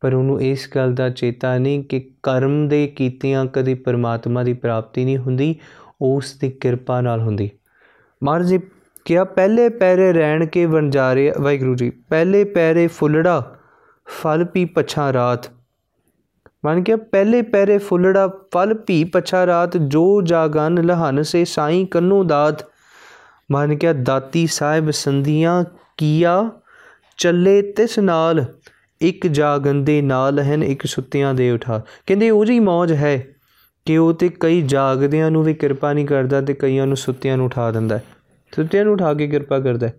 ਪਰ ਉਹਨੂੰ ਇਸ ਗੱਲ ਦਾ ਚੇਤਾ ਨਹੀਂ ਕਿ ਕਰਮ ਦੇ ਕੀਤਿਆਂ ਕਦੀ ਪਰਮਾਤਮਾ ਦੀ ਪ੍ਰਾਪਤੀ ਨਹੀਂ ਹੁੰਦੀ, ਉਸ ਦੀ ਕਿਰਪਾ ਨਾਲ ਹੁੰਦੀ। ਮਹਾਰਾਜ ਜੀ, ਕਿਹਾ, ਪਹਿਲੇ ਪੈਰੇ ਰਹਿਣ ਕੇ ਵਣਜਾਰੇ ਵਾਹਿਗੁਰੂ ਜੀ, ਪਹਿਲੇ ਪੈਰੇ ਫੁੱਲੜਾ, ਫਲ ਪੀ ਪਛਾ ਰਾਤ। ਮਨ ਕੇ ਪਹਿਲੇ ਪੈਰੇ ਫੁੱਲੜਾ ਫਲ ਪੀ ਪਛਾ ਰਾਤ, ਜੋ ਜਾਗਨ ਲਹਨ ਸੇ ਸਾਈ ਕੰਨੂ ਦਾਤ। ਮਨ ਕੇ ਦਾਤੀ ਸਾਹਿਬ ਸੰਧੀਆਂ ਕੀਆ, ਚੱਲੇ ਤਿਸ ਨਾਲ, ਇੱਕ ਜਾਗਨ ਦੇ ਨਾਲ ਹਨ, ਇੱਕ ਸੁੱਤਿਆਂ ਦੇ ਉਠਾ। ਕਹਿੰਦੇ ਉਹ ਜੀ ਮੌਜ ਹੈ ਕਿ ਉਹ ਤੇ ਕਈ ਜਾਗਦਿਆਂ ਨੂੰ ਵੀ ਕਿਰਪਾ ਨਹੀਂ ਕਰਦਾ ਤੇ ਕਈਆਂ ਨੂੰ ਸੁੱਤਿਆਂ ਨੂੰ ਉਠਾ ਦਿੰਦਾ ਸੁੱਤਿਆਂ ਨੂੰ ਉਠਾ ਕੇ ਕਿਰਪਾ ਕਰਦਾ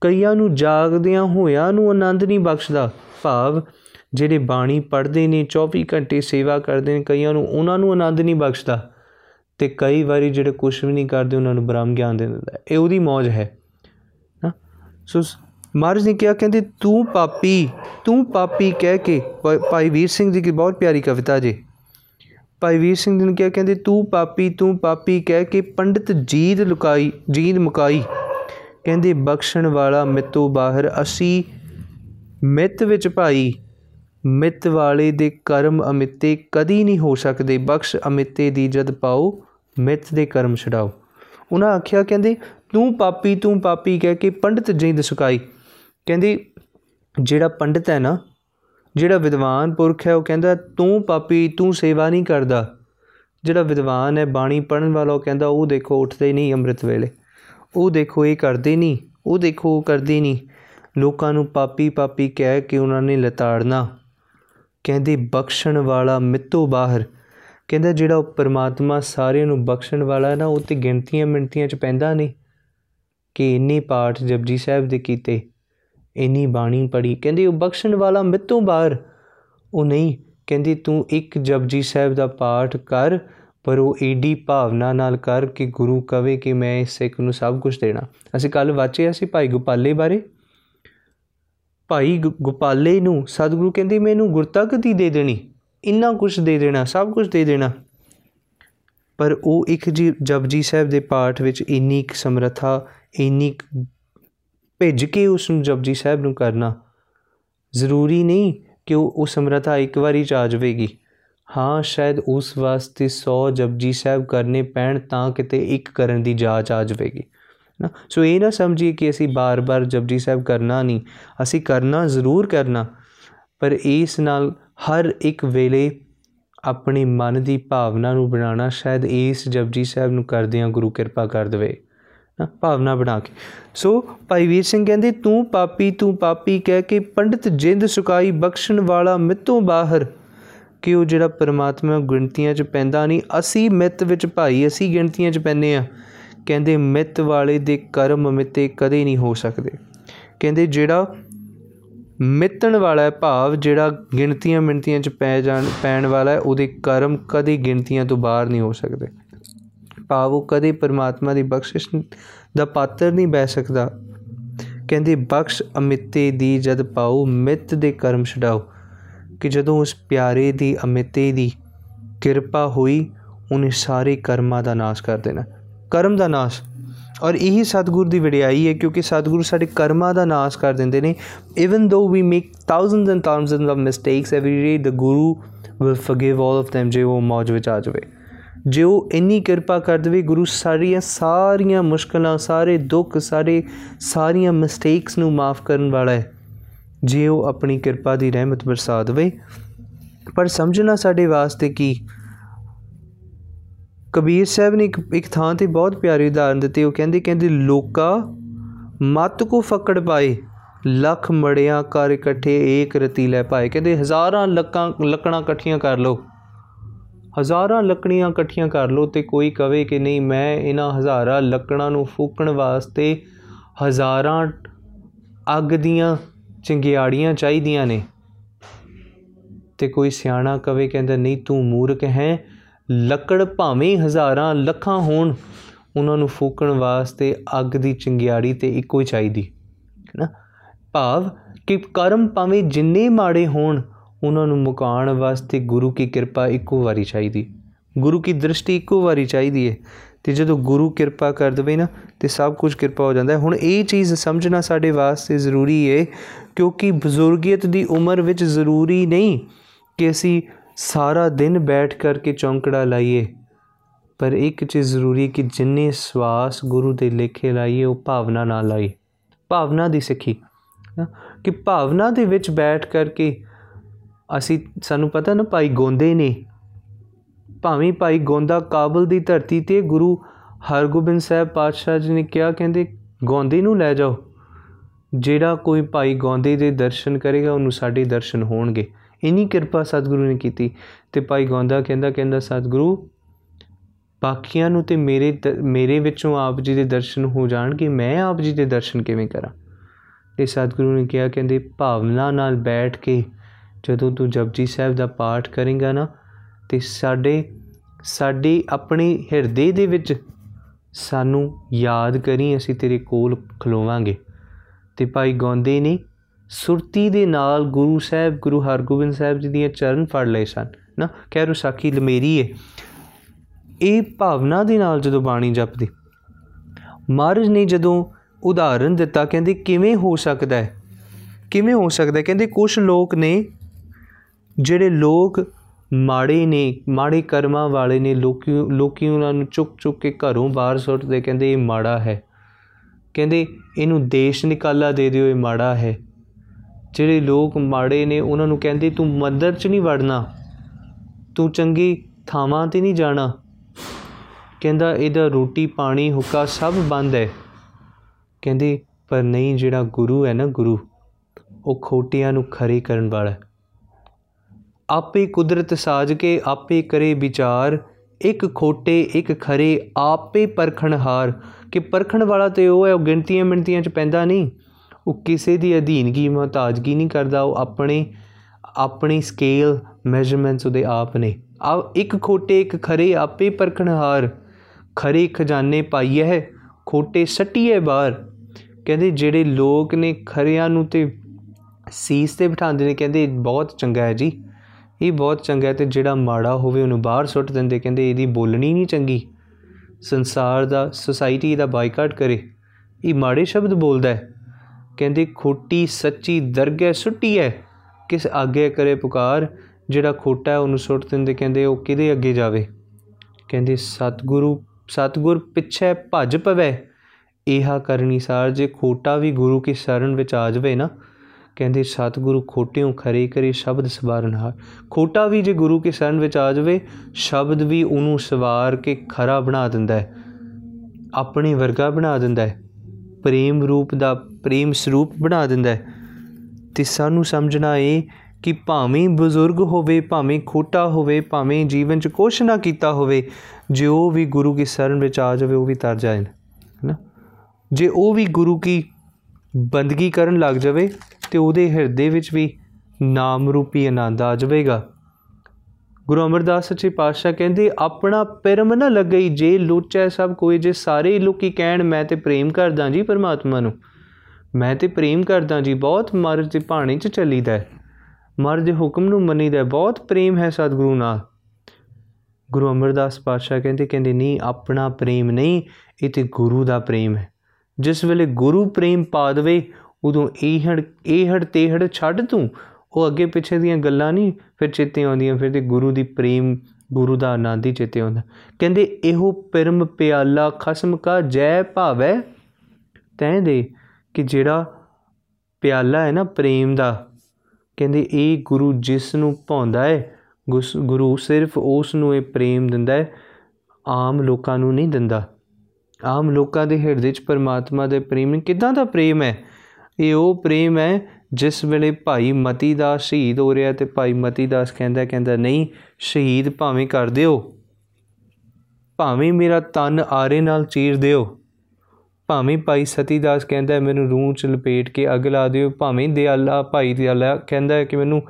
ਕਈਆਂ ਨੂੰ ਜਾਗਦਿਆਂ ਹੋਇਆਂ ਨੂੰ ਆਨੰਦ ਨਹੀਂ ਬਖਸ਼ਦਾ। ਭਾਵ ਜਿਹੜੇ ਬਾਣੀ ਪੜ੍ਹਦੇ ਨੇ 24 ਘੰਟੇ ਸੇਵਾ ਕਰਦੇ ਨੇ, ਕਈਆਂ ਨੂੰ ਉਹਨਾਂ ਨੂੰ ਆਨੰਦ ਨਹੀਂ ਬਖਸ਼ਦਾ ਤੇ ਕਈ ਵਾਰੀ ਜਿਹੜੇ ਕੁਝ ਵੀ ਨਹੀਂ ਕਰਦੇ, ਉਹਨਾਂ ਨੂੰ ਬ੍ਰਹਮ ਗਿਆਨ ਦੇ ਦਿੰਦਾ ਇਹ ਉਹਦੀ ਮੌਜ ਹੈ। ਨਾ? ਸੋ ਮਹਾਰਾਜ ਨੇ ਕਿਹਾ, ਕਹਿੰਦੇ, ਤੂੰ ਪਾਪੀ ਤੂੰ ਪਾਪੀ ਕਹਿ ਕੇ ਭਾਈ ਵੀਰ ਸਿੰਘ ਜੀ ਦੀ ਬਹੁਤ ਪਿਆਰੀ ਕਵਿਤਾ ਜੀ। ਭਾਈ ਵੀਰ ਸਿੰਘ ਜੀ ਨੇ ਕਿਹਾ, ਕਹਿੰਦੇ, ਤੂੰ ਪਾਪੀ ਤੂੰ ਪਾਪੀ ਕਹਿ ਕੇ ਪੰਡਿਤ ਜੀਦ ਲੁਕਾਈ, ਜੀਦ ਮੁਕਾਈ। ਕਹਿੰਦੇ, ਬਖਸ਼ਣ ਵਾਲਾ ਮਿੱਤੋਂ ਬਾਹਰ, ਅਸੀਂ ਮਿੱਤ ਵਿੱਚ ਭਾਈ ਮਿੱਤ ਵਾਲੇ ਦੇ ਕਰਮ ਅਮਿੱਤੇ ਕਦੀ ਨਹੀਂ ਹੋ ਸਕਦੇ। ਬਖਸ਼ ਅਮਿੱਤੇ ਦੀ ਜਦ ਪਾਓ, ਮਿੱਤ ਦੇ ਕਰਮ ਛਡਾਓ। ਉਹਨਾਂ ਆਖਿਆ, ਕਹਿੰਦੇ, ਤੂੰ ਪਾਪੀ ਤੂੰ ਪਾਪੀ ਕਹਿ ਕੇ ਪੰਡਿਤ ਜੀਦ ਸੁਕਾਈ ਕਹਿੰਦੀ, ਜਿਹੜਾ ਪੰਡਿਤ ਹੈ ਨਾ, ਜਿਹੜਾ ਵਿਦਵਾਨ ਪੁਰਖ ਹੈ, ਉਹ ਕਹਿੰਦਾ, ਤੂੰ ਪਾਪੀ, ਤੂੰ ਸੇਵਾ ਨਹੀਂ ਕਰਦਾ। ਜਿਹੜਾ ਵਿਦਵਾਨ ਹੈ, ਬਾਣੀ ਪੜਨ ਵਾਲਾ, ਉਹ ਕਹਿੰਦਾ, ਉਹ ਦੇਖੋ, ਉੱਠਦੇ ਨਹੀਂ ਅੰਮ੍ਰਿਤ ਵੇਲੇ। ਉਹ ਦੇਖੋ, ਇਹ ਕਰਦੇ ਨਹੀਂ। ਉਹ ਦੇਖੋ, ਉਹ ਕਰਦੇ ਨਹੀਂ। ਲੋਕਾਂ ਨੂੰ ਪਾਪੀ ਪਾਪੀ ਕਹਿ ਕੇ ਉਹਨਾਂ ਨੇ ਲਤਾੜਨਾ। ਕਹਿੰਦੇ, ਬਖਸ਼ਣ ਵਾਲਾ ਮਿੱਤੋਂ ਬਾਹਰ। ਕਹਿੰਦਾ, ਜਿਹੜਾ ਉਹ ਪਰਮਾਤਮਾ ਸਾਰਿਆਂ ਨੂੰ ਬਖਸ਼ਣ ਵਾਲਾ ਹੈ ਨਾ, ਉਹ ਤੇ ਗਿਣਤੀਆਂ ਮਿੰਟੀਆਂ 'ਚ ਪੈਂਦਾ ਨਹੀਂ ਕਿ ਇੰਨੇ ਪਾਠ ਜਪਜੀ ਸਾਹਿਬ ਦੇ ਕੀਤੇ, ਇੰਨੀ ਬਾਣੀ ਪੜੀ ਕਹਿੰਦੀ, ਉਹ ਬਖਸ਼ਣ ਵਾਲਾ ਮਿੱਤੋਂ ਬਾਹਰ। ਉਹ ਨਹੀਂ, ਕਹਿੰਦੀ, ਤੂੰ ਇੱਕ ਜਪਜੀ ਸਾਹਿਬ ਦਾ ਪਾਠ ਕਰ, ਪਰ ਉਹ ਏਡੀ ਭਾਵਨਾ ਨਾਲ ਕਰ ਕਿ ਗੁਰੂ ਕਵੇ ਕਿ ਮੈਂ ਇਸ ਸਿੱਖ ਨੂੰ ਸਭ ਕੁਝ ਦੇਣਾ। ਅਸੀਂ ਕੱਲ ਵਾਚਿਆ ਸੀ ਭਾਈ ਗੋਪਾਲੇ ਬਾਰੇ। ਭਾਈ ਗੋਪਾਲੇ ਨੂੰ ਸਤਿਗੁਰੂ ਕਹਿੰਦੇ, ਮੈਨੂੰ ਗੁਰਤਗਤੀ ਦੇ ਦੇਣੀ। ਇੰਨਾ ਕੁਝ ਦੇ ਦੇਣਾ, ਸਭ ਕੁਝ ਦੇ ਦੇਣਾ। ਪਰ ਉਹ ਇੱਕ ਜੀ ਜਪਜੀ ਸਾਹਿਬ ਦੇ ਪਾਠ ਵਿੱਚ ਇੰਨੀ ਸਮਰੱਥਾ, ਇੰਨੀ ਭਿੱਜ ਕੇ ਉਸ ਨੂੰ ਜਪਜੀ ਸਾਹਿਬ ਨੂੰ ਕਰਨਾ ਜ਼ਰੂਰੀ ਨਹੀਂ ਕਿ ਉਹ ਸਮਰੱਥਾ ਇੱਕ ਵਾਰੀ ਚ ਆ ਜਾਵੇਗੀ। ਹਾਂ, ਸ਼ਾਇਦ ਉਸ ਵਾਸਤੇ 100 ਜਪਜੀ ਸਾਹਿਬ ਕਰਨੇ ਪੈਣ ਤਾਂ ਕਿਤੇ ਇੱਕ ਕਰਨ ਦੀ ਜਾਚ ਆ ਜਾਵੇਗੀ। ਨਾ। ਸੋ ਇਹ ਨਾ ਸਮਝੀਏ ਕਿ ਅਸੀਂ ਬਾਰ-ਬਾਰ ਜਪਜੀ ਸਾਹਿਬ ਕਰਨਾ ਨਹੀਂ, ਅਸੀਂ ਕਰਨਾ ਜ਼ਰੂਰ ਕਰਨਾ, ਪਰ ਇਸ ਨਾਲ ਹਰ ਇੱਕ ਵੇਲੇ ਆਪਣੇ ਮਨ ਦੀ ਭਾਵਨਾ ਨੂੰ ਬਣਾਉਣਾ ਸ਼ਾਇਦ ਇਸ ਜਪਜੀ ਸਾਹਿਬ ਨੂੰ ਕਰਦਿਆਂ ਗੁਰੂ ਕਿਰਪਾ ਕਰ ਦੇਵੇ, ਨਾ, ਭਾਵਨਾ ਬਣਾ ਕੇ। ਸੋ ਭਾਈ ਵੀਰ ਸਿੰਘ ਕਹਿੰਦੇ, ਤੂੰ ਪਾਪੀ ਤੂੰ ਪਾਪੀ ਕਹਿ ਕੇ ਪੰਡਿਤ ਜਿੰਦ ਸੁਕਾਈ ਬਖਸ਼ਣ ਵਾਲਾ ਮਿੱਤੋਂ ਬਾਹਰ, ਕਿ ਉਹ ਜਿਹੜਾ ਪਰਮਾਤਮਾ ਗਿਣਤੀਆਂ 'ਚ ਪੈਂਦਾ ਨਹੀਂ, ਅਸੀਂ ਮਿੱਤ ਵਿੱਚ ਭਾਈ, ਅਸੀਂ ਗਿਣਤੀਆਂ 'ਚ ਪੈਨੇ ਆ ਕਹਿੰਦੇ, ਮਿੱਤ ਵਾਲੇ ਦੇ ਕਰਮ ਮਿੱਤੇ ਕਦੇ ਨਹੀਂ ਹੋ ਸਕਦੇ। ਕਹਿੰਦੇ, ਜਿਹੜਾ ਮਿੱਤਣ ਵਾਲਾ ਹੈ ਭਾਵ, ਜਿਹੜਾ ਗਿਣਤੀਆਂ ਮਿੰਤੀਆਂ 'ਚ ਪੈ ਜਾਣ, ਪੈਣ ਵਾਲਾ ਹੈ, ਉਹਦੇ ਕਰਮ ਕਦੇ ਗਿਣਤੀਆਂ ਤੋਂ ਬਾਹਰ ਨਹੀਂ ਹੋ ਸਕਦੇ। ਭਾਵ ਉਹ ਕਦੇ ਪਰਮਾਤਮਾ ਦੀ ਬਖਸ਼ਿਸ਼ ਦਾ ਪਾਤਰ ਨਹੀਂ ਬੈ ਸਕਦਾ। ਕਹਿੰਦੇ, ਬਖਸ਼ ਅਮਿੱਤੇ ਦੀ ਜਦ ਪਾਉ ਮਿੱਤ ਦੇ ਕਰਮ ਛਡਾਓ। ਕਿ ਜਦੋਂ ਉਸ ਪਿਆਰੇ ਦੀ ਅਮਿੱਤੇ ਦੀ ਕਿਰਪਾ ਹੋਈ, ਉਹਨੇ ਸਾਰੇ ਕਰਮਾਂ ਦਾ ਨਾਸ਼ ਕਰ ਦੇਣਾ। ਕਰਮ ਦਾ ਨਾਸ਼। ਔਰ ਇਹੀ ਸਤਿਗੁਰ ਦੀ ਵਡਿਆਈ ਹੈ ਕਿਉਂਕਿ ਸਤਿਗੁਰੂ ਸਾਡੇ ਕਰਮਾਂ ਦਾ ਨਾਸ਼ ਕਰ ਦਿੰਦੇ ਨੇ। Even though we make thousands and thousands of mistakes every day the Guru will forgive all of them, ਜੇ ਉਹ ਮੌਜ ਵਿੱਚ ਆ ਜਾਵੇ। ਜੇ ਉਹ ਇੰਨੀ ਕਿਰਪਾ ਕਰ ਦੇਵੇ ਗੁਰੂ ਸਾਰੀਆਂ ਸਾਰੀਆਂ ਮੁਸ਼ਕਲਾਂ, ਸਾਰੇ ਦੁੱਖ, ਸਾਰੇ ਸਾਰੀਆਂ ਮਿਸਟੇਕਸ ਨੂੰ ਮਾਫ ਕਰਨ ਵਾਲਾ ਹੈ। ਜੇ ਉਹ ਆਪਣੀ ਕਿਰਪਾ ਦੀ ਰਹਿਮਤ ਬਰਸਾ ਦੇਵੇ। ਪਰ ਸਮਝਣਾ ਸਾਡੇ ਵਾਸਤੇ ਕੀ? ਕਬੀਰ ਸਾਹਿਬ ਨੇ ਇੱਕ ਇੱਕ ਥਾਂ ਤੇ ਬਹੁਤ ਪਿਆਰੀ ਉਦਾਹਰਨ ਦਿੱਤੀ, ਉਹ ਕਹਿੰਦੇ ਕਹਿੰਦੇ, ਲੋਕਾ ਮਤ ਕੋ ਫਕੜ ਪਾਏ, ਲੱਖ ਮੜਿਆਂ ਕਰ ਇਕੱਠੇ ਏਕ ਰਤੀ ਲੈ ਪਾਏ। ਕਹਿੰਦੇ, ਹਜ਼ਾਰਾਂ ਲੱਕਾਂ, ਲੱਕੜਾਂ ਇਕੱਠੀਆਂ ਕਰ ਲਓ, ਹਜ਼ਾਰਾਂ ਲੱਕੜੀਆਂ ਇਕੱਠੀਆਂ ਕਰ ਲਓ ਤੇ ਕੋਈ ਕਵੇ ਕਿ ਨਹੀਂ, ਮੈਂ ਇਹਨਾਂ ਹਜ਼ਾਰਾਂ ਲੱਕੜਾਂ ਨੂੰ ਫੂਕਣ ਵਾਸਤੇ ਹਜ਼ਾਰਾਂ ਅੱਗ ਦੀਆਂ ਚਿੰਗਿਆੜੀਆਂ ਚਾਹੀਦੀਆਂ ਨੇ। ਤੇ ਕੋਈ ਸਿਆਣਾ ਕਵੇ, ਕਹਿੰਦਾ, ਨਹੀਂ, ਤੂੰ ਮੂਰਖ ਹੈ ਲੱਕੜ ਭਾਵੇਂ ਹਜ਼ਾਰਾਂ ਲੱਖਾਂ ਹੋਣ, ਉਹਨਾਂ ਨੂੰ ਫੂਕਣ ਵਾਸਤੇ ਅੱਗ ਦੀ ਚਿੰਗਿਆੜੀ ਤੇ ਇੱਕੋ ਹੀ ਚਾਹੀਦੀ ਹੈ ਨਾ ਭਾਵ ਕਿ ਕਰਮ ਭਾਵੇਂ ਜਿੰਨੇ ਮਾੜੇ ਹੋਣ, ਉਹਨਾਂ ਨੂੰ ਮੁਕਾਉਣ ਵਾਸਤੇ ਗੁਰੂ ਕੀ ਕਿਰਪਾ ਇੱਕੋ ਵਾਰੀ ਚਾਹੀਦੀ। ਗੁਰੂ ਕੀ ਦ੍ਰਿਸ਼ਟੀ ਇੱਕੋ ਵਾਰੀ ਚਾਹੀਦੀ ਹੈ ਤੇ ਜਦੋਂ ਗੁਰੂ ਕਿਰਪਾ ਕਰ ਦਵੇ ਨਾ, ਤੇ ਸਭ ਕੁਝ ਕਿਰਪਾ ਹੋ ਜਾਂਦਾ ਹੈ। ਹੁਣ ਇਹ ਚੀਜ਼ ਸਮਝਣਾ ਸਾਡੇ ਵਾਸਤੇ ਜ਼ਰੂਰੀ ਹੈ ਕਿਉਂਕਿ ਬਜ਼ੁਰਗੀਅਤ ਦੀ ਉਮਰ ਵਿੱਚ ਜ਼ਰੂਰੀ ਨਹੀਂ ਕਿ ਅਸੀਂ ਸਾਰਾ ਦਿਨ ਬੈਠ ਕਰਕੇ ਚੌਂਕੜਾ ਲਾਈਏ। ਪਰ ਇੱਕ ਚੀਜ਼ ਜ਼ਰੂਰੀ ਕਿ ਜਿੰਨੇ ਸਵਾਸ ਗੁਰੂ ਦੇ ਲੇਖੇ ਲਾਈਏ, ਉਹ ਭਾਵਨਾ ਨਾਲ ਲਾਈ ਭਾਵਨਾ ਦੀ ਸਿੱਖੀ। ਕਿ ਭਾਵਨਾ ਦੇ ਵਿੱਚ ਬੈਠ ਕਰਕੇ ਅਸੀਂ, ਸਾਨੂੰ ਪਤਾ ਨਾ, ਭਾਈ ਗੋਂਦੇ ਨੇ। ਭਾਵੇਂ ਭਾਈ ਗੋਂਦਾ ਕਾਬਲ ਦੀ ਧਰਤੀ ਤੇ ਗੁਰੂ ਹਰਗੋਬਿੰਦ ਸਾਹਿਬ ਪਾਤਸ਼ਾਹ ਜੀ ਨੇ ਕਿਹਾ, ਕਹਿੰਦੇ, ਗੋਂਦੇ ਨੂੰ ਲੈ ਜਾਓ। ਜਿਹੜਾ ਕੋਈ ਭਾਈ ਗੋਂਦੇ ਦੇ ਦਰਸ਼ਨ ਕਰੇਗਾ, ਉਹਨੂੰ ਸਾਡੇ ਦਰਸ਼ਨ ਹੋਣਗੇ। ਇਨੀ ਕਿਰਪਾ ਸਤਿਗੁਰੂ ਨੇ ਕੀਤੀ। ਤੇ ਭਾਈ ਗੋਂਦਾ ਕਹਿੰਦਾ ਕਹਿੰਦਾ, ਸਤਿਗੁਰੂ, ਬਾਕੀਆਂ ਨੂੰ ਤੇ ਮੇਰੇ ਮੇਰੇ ਵਿੱਚੋਂ ਆਪ ਜੀ ਦੇ ਦਰਸ਼ਨ ਹੋ ਜਾਣਗੇ, ਮੈਂ ਆਪ ਜੀ ਦੇ ਦਰਸ਼ਨ ਕਿਵੇਂ ਕਰਾਂ? ਤੇ ਸਤਿਗੁਰੂ ਨੇ ਕਿਹਾ, ਕਹਿੰਦੇ, ਭਾਵਨਾ ਨਾਲ ਬੈਠ ਕੇ ਜਦੋਂ ਤੂੰ ਜਪਜੀ ਸਾਹਿਬ ਦਾ ਪਾਠ ਕਰੇਂਗਾ ਨਾ, ਤੇ ਸਾਡੇ, ਸਾਡੀ ਆਪਣੀ ਹਿਰਦੇ ਦੇ ਵਿੱਚ ਸਾਨੂੰ ਯਾਦ ਕਰੀ, ਅਸੀਂ ਤੇਰੇ ਕੋਲ ਖਲੋਵਾਂਗੇ। ਤੇ ਭਾਈ ਗੋਂਦੇ ਨੇ ਸੁਰਤੀ ਦੇ ਨਾਲ ਗੁਰੂ ਸਾਹਿਬ, ਗੁਰੂ ਹਰਗੋਬਿੰਦ ਸਾਹਿਬ ਜੀ ਦੀਆਂ ਚਰਨ ਫੜ ਲਏ ਸਨ। ਨਾ, ਕਹਿ ਰੋ ਸਾਖੀ, ਲਮੇਰੀ ਹੈ ਇਹ ਭਾਵਨਾ ਦੇ ਨਾਲ ਜਦੋਂ ਬਾਣੀ ਜਪਦੀ, ਮਹਾਰਾਜ ਨੇ ਜਦੋਂ ਉਦਾਹਰਨ ਦਿੱਤਾ, ਕਹਿੰਦੇ, ਕਿਵੇਂ ਹੋ ਸਕਦਾ ਹੈ? ਕਿਵੇਂ ਹੋ ਸਕਦਾ ਕਹਿੰਦੇ ਕੁਝ ਲੋਕ ਨੇ, ਜਿਹੜੇ ਲੋਕ ਮਾੜੇ ਨੇ, ਮਾੜੇ ਕਰਮਾਂ ਵਾਲੇ ਨੇ, ਲੋਕੀ ਲੋਕੀ ਉਹਨਾਂ ਨੂੰ ਚੁੱਕ ਚੁੱਕ ਕੇ ਘਰੋਂ ਬਾਹਰ ਸੁੱਟਦੇ, ਕਹਿੰਦੇ, ਇਹ ਮਾੜਾ ਹੈ। ਕਹਿੰਦੇ, ਇਹਨੂੰ ਦੇਸ਼ ਨਿਕਾਲਾ ਦੇ ਦਿਓ, ਇਹ ਮਾੜਾ ਹੈ। ਜਿਹੜੇ ਲੋਕ ਮਾੜੇ ਨੇ, ਉਹਨਾਂ ਨੂੰ ਕਹਿੰਦੇ, ਤੂੰ ਮੰਦਰ 'ਚ ਨਹੀਂ ਵੜਨਾ। ਤੂੰ ਚੰਗੀ ਥਾਵਾਂ ਤੇ ਨਹੀਂ ਜਾਣਾ। ਕਹਿੰਦਾ, ਇਹਦਾ ਰੋਟੀ, ਪਾਣੀ, ਹੁੱਕਾ ਸਭ ਬੰਦ ਹੈ ਕਹਿੰਦੇ, ਪਰ ਨਹੀਂ, ਜਿਹੜਾ ਗੁਰੂ ਹੈ ਨਾ ਗੁਰੂ, ਉਹ ਖੋਟਿਆਂ ਨੂੰ ਖਰੇ ਕਰਨ ਵਾਲਾ ਆਪੇ ਕੁਦਰਤ ਸਾਜ ਕੇ, ਆਪੇ ਕਰੇ ਵਿਚਾਰ। ਇੱਕ ਖੋਟੇ, ਇੱਕ ਖਰੇ, ਆਪੇ ਪਰਖਣ ਹਾਰ ਕਿ ਪਰਖਣ ਵਾਲਾ ਤੇ ਉਹ ਹੈ ਉਹ ਗਿਣਤੀਆਂ ਮਿੰਟੀਆਂ 'ਚ ਪੈਂਦਾ ਨਹੀਂ। ਉਹ ਕਿਸੇ ਦੀ ਅਧੀਨਗੀ, ਮਹਤਾਜਗੀ ਨਹੀਂ ਕਰਦਾ, ਉਹ ਆਪਣੇ, ਆਪਣੀ ਸਕੇਲ ਮੈਜ਼ਰਮੈਂਟਸ ਉਹਦੇ ਆਪ ਨੇ। ਆ ਇੱਕ ਖੋਟੇ, ਇੱਕ ਖਰੇ ਆਪੇ ਪਰਖਣਹਾਰ, ਖਰੇ ਖਜ਼ਾਨੇ ਪਾਈਏ ਹੈ, ਖੋਟੇ ਸੱਟੀਏ ਬਾਹਰ। ਕਹਿੰਦੇ ਜਿਹੜੇ ਲੋਕ ਨੇ ਖਰਿਆਂ ਨੂੰ ਤੇ ਸੀਸ ਤੇ ਬਿਠਾਉਂਦੇ ਨੇ, ਕਹਿੰਦੇ ਬਹੁਤ ਚੰਗਾ ਹੈ ਜੀ। ਇਹ ਬਹੁਤ ਚੰਗਾ ਹੈ ਤੇ ਜਿਹੜਾ ਮਾੜਾ ਹੋਵੇ ਉਹਨੂੰ ਬਾਹਰ ਸੁੱਟ ਦਿੰਦੇ, ਕਹਿੰਦੇ ਇਹਦੀ ਬੋਲਣੀ ਨਹੀਂ ਚੰਗੀ। ਸੰਸਾਰ ਦਾ ਸੁਸਾਇਟੀ ਦਾ ਬਾਈਕਾਟ ਕਰੇ। ਇਹ ਮਾੜੇ ਸ਼ਬਦ ਬੋਲਦਾ ਹੈ। ਕਹਿੰਦੇ, ਖੋਟੀ ਸੱਚੀ ਦਰਗਹਿ ਸੁੱਟੀ ਹੈ ਕਿਸ ਅੱਗੇ ਕਰੇ ਪੁਕਾਰ? ਜਿਹੜਾ ਖੋਟਾ ਹੈ ਉਹਨੂੰ ਸੁੱਟ ਦਿੰਦੇ। ਕਹਿੰਦੇ, ਉਹ ਕਿਹਦੇ ਅੱਗੇ ਜਾਵੇ? ਕਹਿੰਦੇ, ਸਤਿਗੁਰੂ, ਸਤਿਗੁਰ ਪਿੱਛੇ ਭੱਜ ਪਵੇ। ਇਹਾ ਕਰਨੀ ਸਾਰ, ਜੇ ਖੋਟਾ ਵੀ ਗੁਰੂ ਕੀ ਸ਼ਰਨ ਵਿੱਚ ਆ ਜਾਵੇ ਨਾ। ਕਹਿੰਦੇ, ਸਤਿਗੁਰੂ ਖੋਟਿਓਂ ਖਰੇ ਕਰੇ ਸ਼ਬਦ ਸਵਾਰਨ ਹਾਰ। ਖੋਟਾ ਵੀ ਜੇ ਗੁਰੂ ਕੀ ਸ਼ਰਨ ਵਿੱਚ ਆ ਜਾਵੇ, ਸ਼ਬਦ ਵੀ ਉਹਨੂੰ ਸਵਾਰ ਕੇ ਖਰਾ ਬਣਾ ਦਿੰਦਾ ਹੈ ਆਪਣੇ ਵਰਗਾ ਬਣਾ ਦਿੰਦਾ ਹੈ ਪ੍ਰੇਮ ਰੂਪ ਦਾ ਪ੍ਰੇਮ ਸਰੂਪ ਬਣਾ ਦਿੰਦਾ ਹੈ। ਤੇ ਸਾਨੂੰ ਸਮਝਣਾ ਇਹ ਕਿ ਭਾਵੇਂ ਬਜ਼ੁਰਗ ਹੋਵੇ, ਭਾਵੇਂ ਖੋਟਾ ਹੋਵੇ, ਭਾਵੇਂ ਜੀਵਨ 'ਚ ਕੁਛ ਨਾ ਕੀਤਾ ਹੋਵੇ, ਜੇ ਉਹ ਵੀ ਗੁਰੂ ਕੀ ਸ਼ਰਨ ਵਿੱਚ ਆ ਜਾਵੇ, ਉਹ ਵੀ ਤਰ ਜਾਏ ਨਾ ਜੇ ਉਹ ਵੀ ਗੁਰੂ ਕੀ ਬੰਦਗੀ ਕਰਨ ਲੱਗ ਜਾਵੇ, ਤੇ ਉਹਦੇ ਹਿਰਦੇ ਵਿੱਚ ਵੀ ਨਾਮ ਰੂਪੀ ਆਨੰਦ ਆ ਜਾਵੇਗਾ। ਗੁਰੂ ਅਮਰਦਾਸ ਸੱਚੇ ਪਾਤਸ਼ਾਹ ਕਹਿੰਦੇ, ਆਪਣਾ ਪਰਮ ਨਾ ਲੱਗਈ ਜੇ ਲੋਚੈ ਸਭ ਕੋਈ ਜੇ ਸਾਰੇ ਲੋਕੀ ਕਹਿਣ, ਮੈਂ ਤੇ ਪ੍ਰੇਮ ਕਰਦਾ ਜੀ ਪਰਮਾਤਮਾ ਨੂੰ। ਮੈਂ ਤੇ ਪ੍ਰੇਮ ਕਰਦਾ ਜੀ, ਬਹੁਤ ਮਰਜ਼ ਦੇ ਭਾਣੇ 'ਚ ਚੱਲੀਦਾ ਹੈ। ਮਰਜ਼ ਦੇ ਹੁਕਮ ਨੂੰ ਮੰਨੀਦਾ ਬਹੁਤ ਪ੍ਰੇਮ ਹੈ ਸਤਿਗੁਰੂ ਨਾਲ। ਗੁਰੂ ਅਮਰਦਾਸ ਪਾਤਸ਼ਾਹ ਕਹਿੰਦੇ ਕਹਿੰਦੇ ਨਹੀਂ, ਆਪਣਾ ਪ੍ਰੇਮ ਨਹੀਂ, ਇਹ ਤੇ ਗੁਰੂ ਦਾ ਪ੍ਰੇਮ ਹੈ। ਜਿਸ ਵੇਲੇ ਗੁਰੂ ਪ੍ਰੇਮ ਪਾ ਦੇਵੇ, ਉਦੋਂ ਇਹੜ ਇਹੜ ਤੇਹੜ ਛੱਡ ਤੂੰ ਉਹ ਅੱਗੇ ਪਿੱਛੇ ਦੀਆਂ ਗੱਲਾਂ ਨਹੀਂ, ਫਿਰ ਚੇਤੇ ਆਉਂਦੀਆਂ, ਫਿਰ ਤੇ ਗੁਰੂ ਦੀ ਪ੍ਰੇਮ, ਗੁਰੂ ਦਾ ਆਨੰਦ ਹੀ ਚੇਤੇ ਆਉਂਦਾ। ਕਹਿੰਦੇ, ਇਹੋ ਪਰਮ ਪਿਆਲਾ ਖਸਮ ਕਾ ਜੈ ਭਾਵੈ? ਤੈਂ ਦੇ ਕਿ ਜਿਹੜਾ ਪਿਆਲਾ ਹੈ ਨਾ, ਪ੍ਰੇਮ ਦਾ, ਕਹਿੰਦੇ, ਇਹ ਗੁਰੂ ਜਿਸ ਨੂੰ ਭਾਉਂਦਾ ਹੈ ਗੁਰੂ ਸਿਰਫ ਉਸ ਨੂੰ ਇਹ ਪ੍ਰੇਮ ਦਿੰਦਾ ਹੈ, ਆਮ ਲੋਕਾਂ ਨੂੰ ਨਹੀਂ ਦਿੰਦਾ। ਆਮ ਲੋਕਾਂ ਦੇ ਹਿਰਦੇ 'ਚ ਪਰਮਾਤਮਾ ਦੇ ਪ੍ਰੇਮ ਕਿਦਾਂ ਦਾ ਪ੍ਰੇਮ ਹੈ? ਇਹ ਉਹ ਪ੍ਰੇਮ ਹੈ ਜਿਸ ਵੇਲੇ ਭਾਈ ਮਤੀ ਦਾਸ ਸ਼ਹੀਦ ਹੋ ਰਿਹਾ ਤੇ ਭਾਈ ਮਤੀ ਦਾਸ ਕਹਿੰਦਾ ਕਹਿੰਦਾ, ਨਹੀਂ, ਸ਼ਹੀਦ ਭਾਵੇਂ ਕਰ ਦਿਓ। ਭਾਵੇਂ ਮੇਰਾ ਤਨ ਆਰੇ ਨਾਲ ਚੀਰ ਦਿਓ। ਭਾਵੇਂ ਭਾਈ ਸਤੀ ਦਾਸ ਕਹਿੰਦਾ, ਮੈਨੂੰ ਰੂਹ ਚ ਲਪੇਟ ਕੇ ਅਗ ਲਾ ਦਿਓ। ਭਾਵੇਂ ਦਿਆਲਾ, ਭਾਈ ਦਿਆਲਾ ਕਹਿੰਦਾ ਕਿ ਮੈਨੂੰ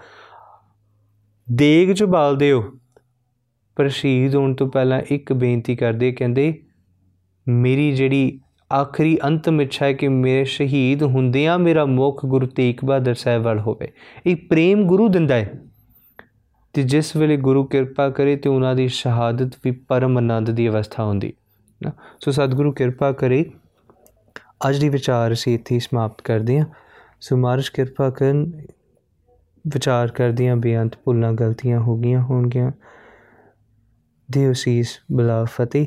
ਦੇਗ ਚ ਬਾਲ ਦਿਓ। ਪਰ ਸ਼ਹੀਦ ਹੋਣ ਤੋਂ ਪਹਿਲਾਂ ਇੱਕ ਬੇਨਤੀ ਕਰਦੇ, ਕਹਿੰਦੇ, ਮੇਰੀ ਜਿਹੜੀ ਆਖਰੀ ਅੰਤਮ ਇੱਛਾ ਹੈ ਕਿ ਮੇਰੇ ਸ਼ਹੀਦ ਹੁੰਦਿਆਂ ਮੇਰਾ ਮੁਖ ਗੁਰੂ ਤੇਗ ਬਹਾਦਰ ਸਾਹਿਬ ਵੱਲ ਹੋਵੇ। ਇਹ ਪ੍ਰੇਮ ਗੁਰੂ ਦਿੰਦਾ ਹੈ। ਤੇ ਜਿਸ ਵੇਲੇ ਗੁਰੂ ਕਿਰਪਾ ਕਰੇ ਤੇ ਉਹਨਾਂ ਦੀ ਸ਼ਹਾਦਤ ਵੀ ਪਰਮ ਆਨੰਦ ਦੀ ਅਵਸਥਾ ਹੁੰਦੀ। ਨਾ, ਸੋ ਸਤਿਗੁਰੂ ਕਿਰਪਾ ਕਰੇ। ਅੱਜ ਦੀ ਵਿਚਾਰ ਅਸੀਂ ਇੱਥੇ ਸਮਾਪਤ ਕਰਦੇ ਹਾਂ। ਸੋ ਮਾਰਸ਼ ਕਿਰਪਾ ਕਰਨ, ਵਿਚਾਰ ਕਰਦਿਆਂ ਬੇਅੰਤ ਭੁੱਲਾਂ ਗਲਤੀਆਂ ਹੋ ਗਈਆਂ ਹੋਣਗੀਆਂ। ਦੇਵ ਸੀਸ ਬਲਾ ਫਤਿਹ।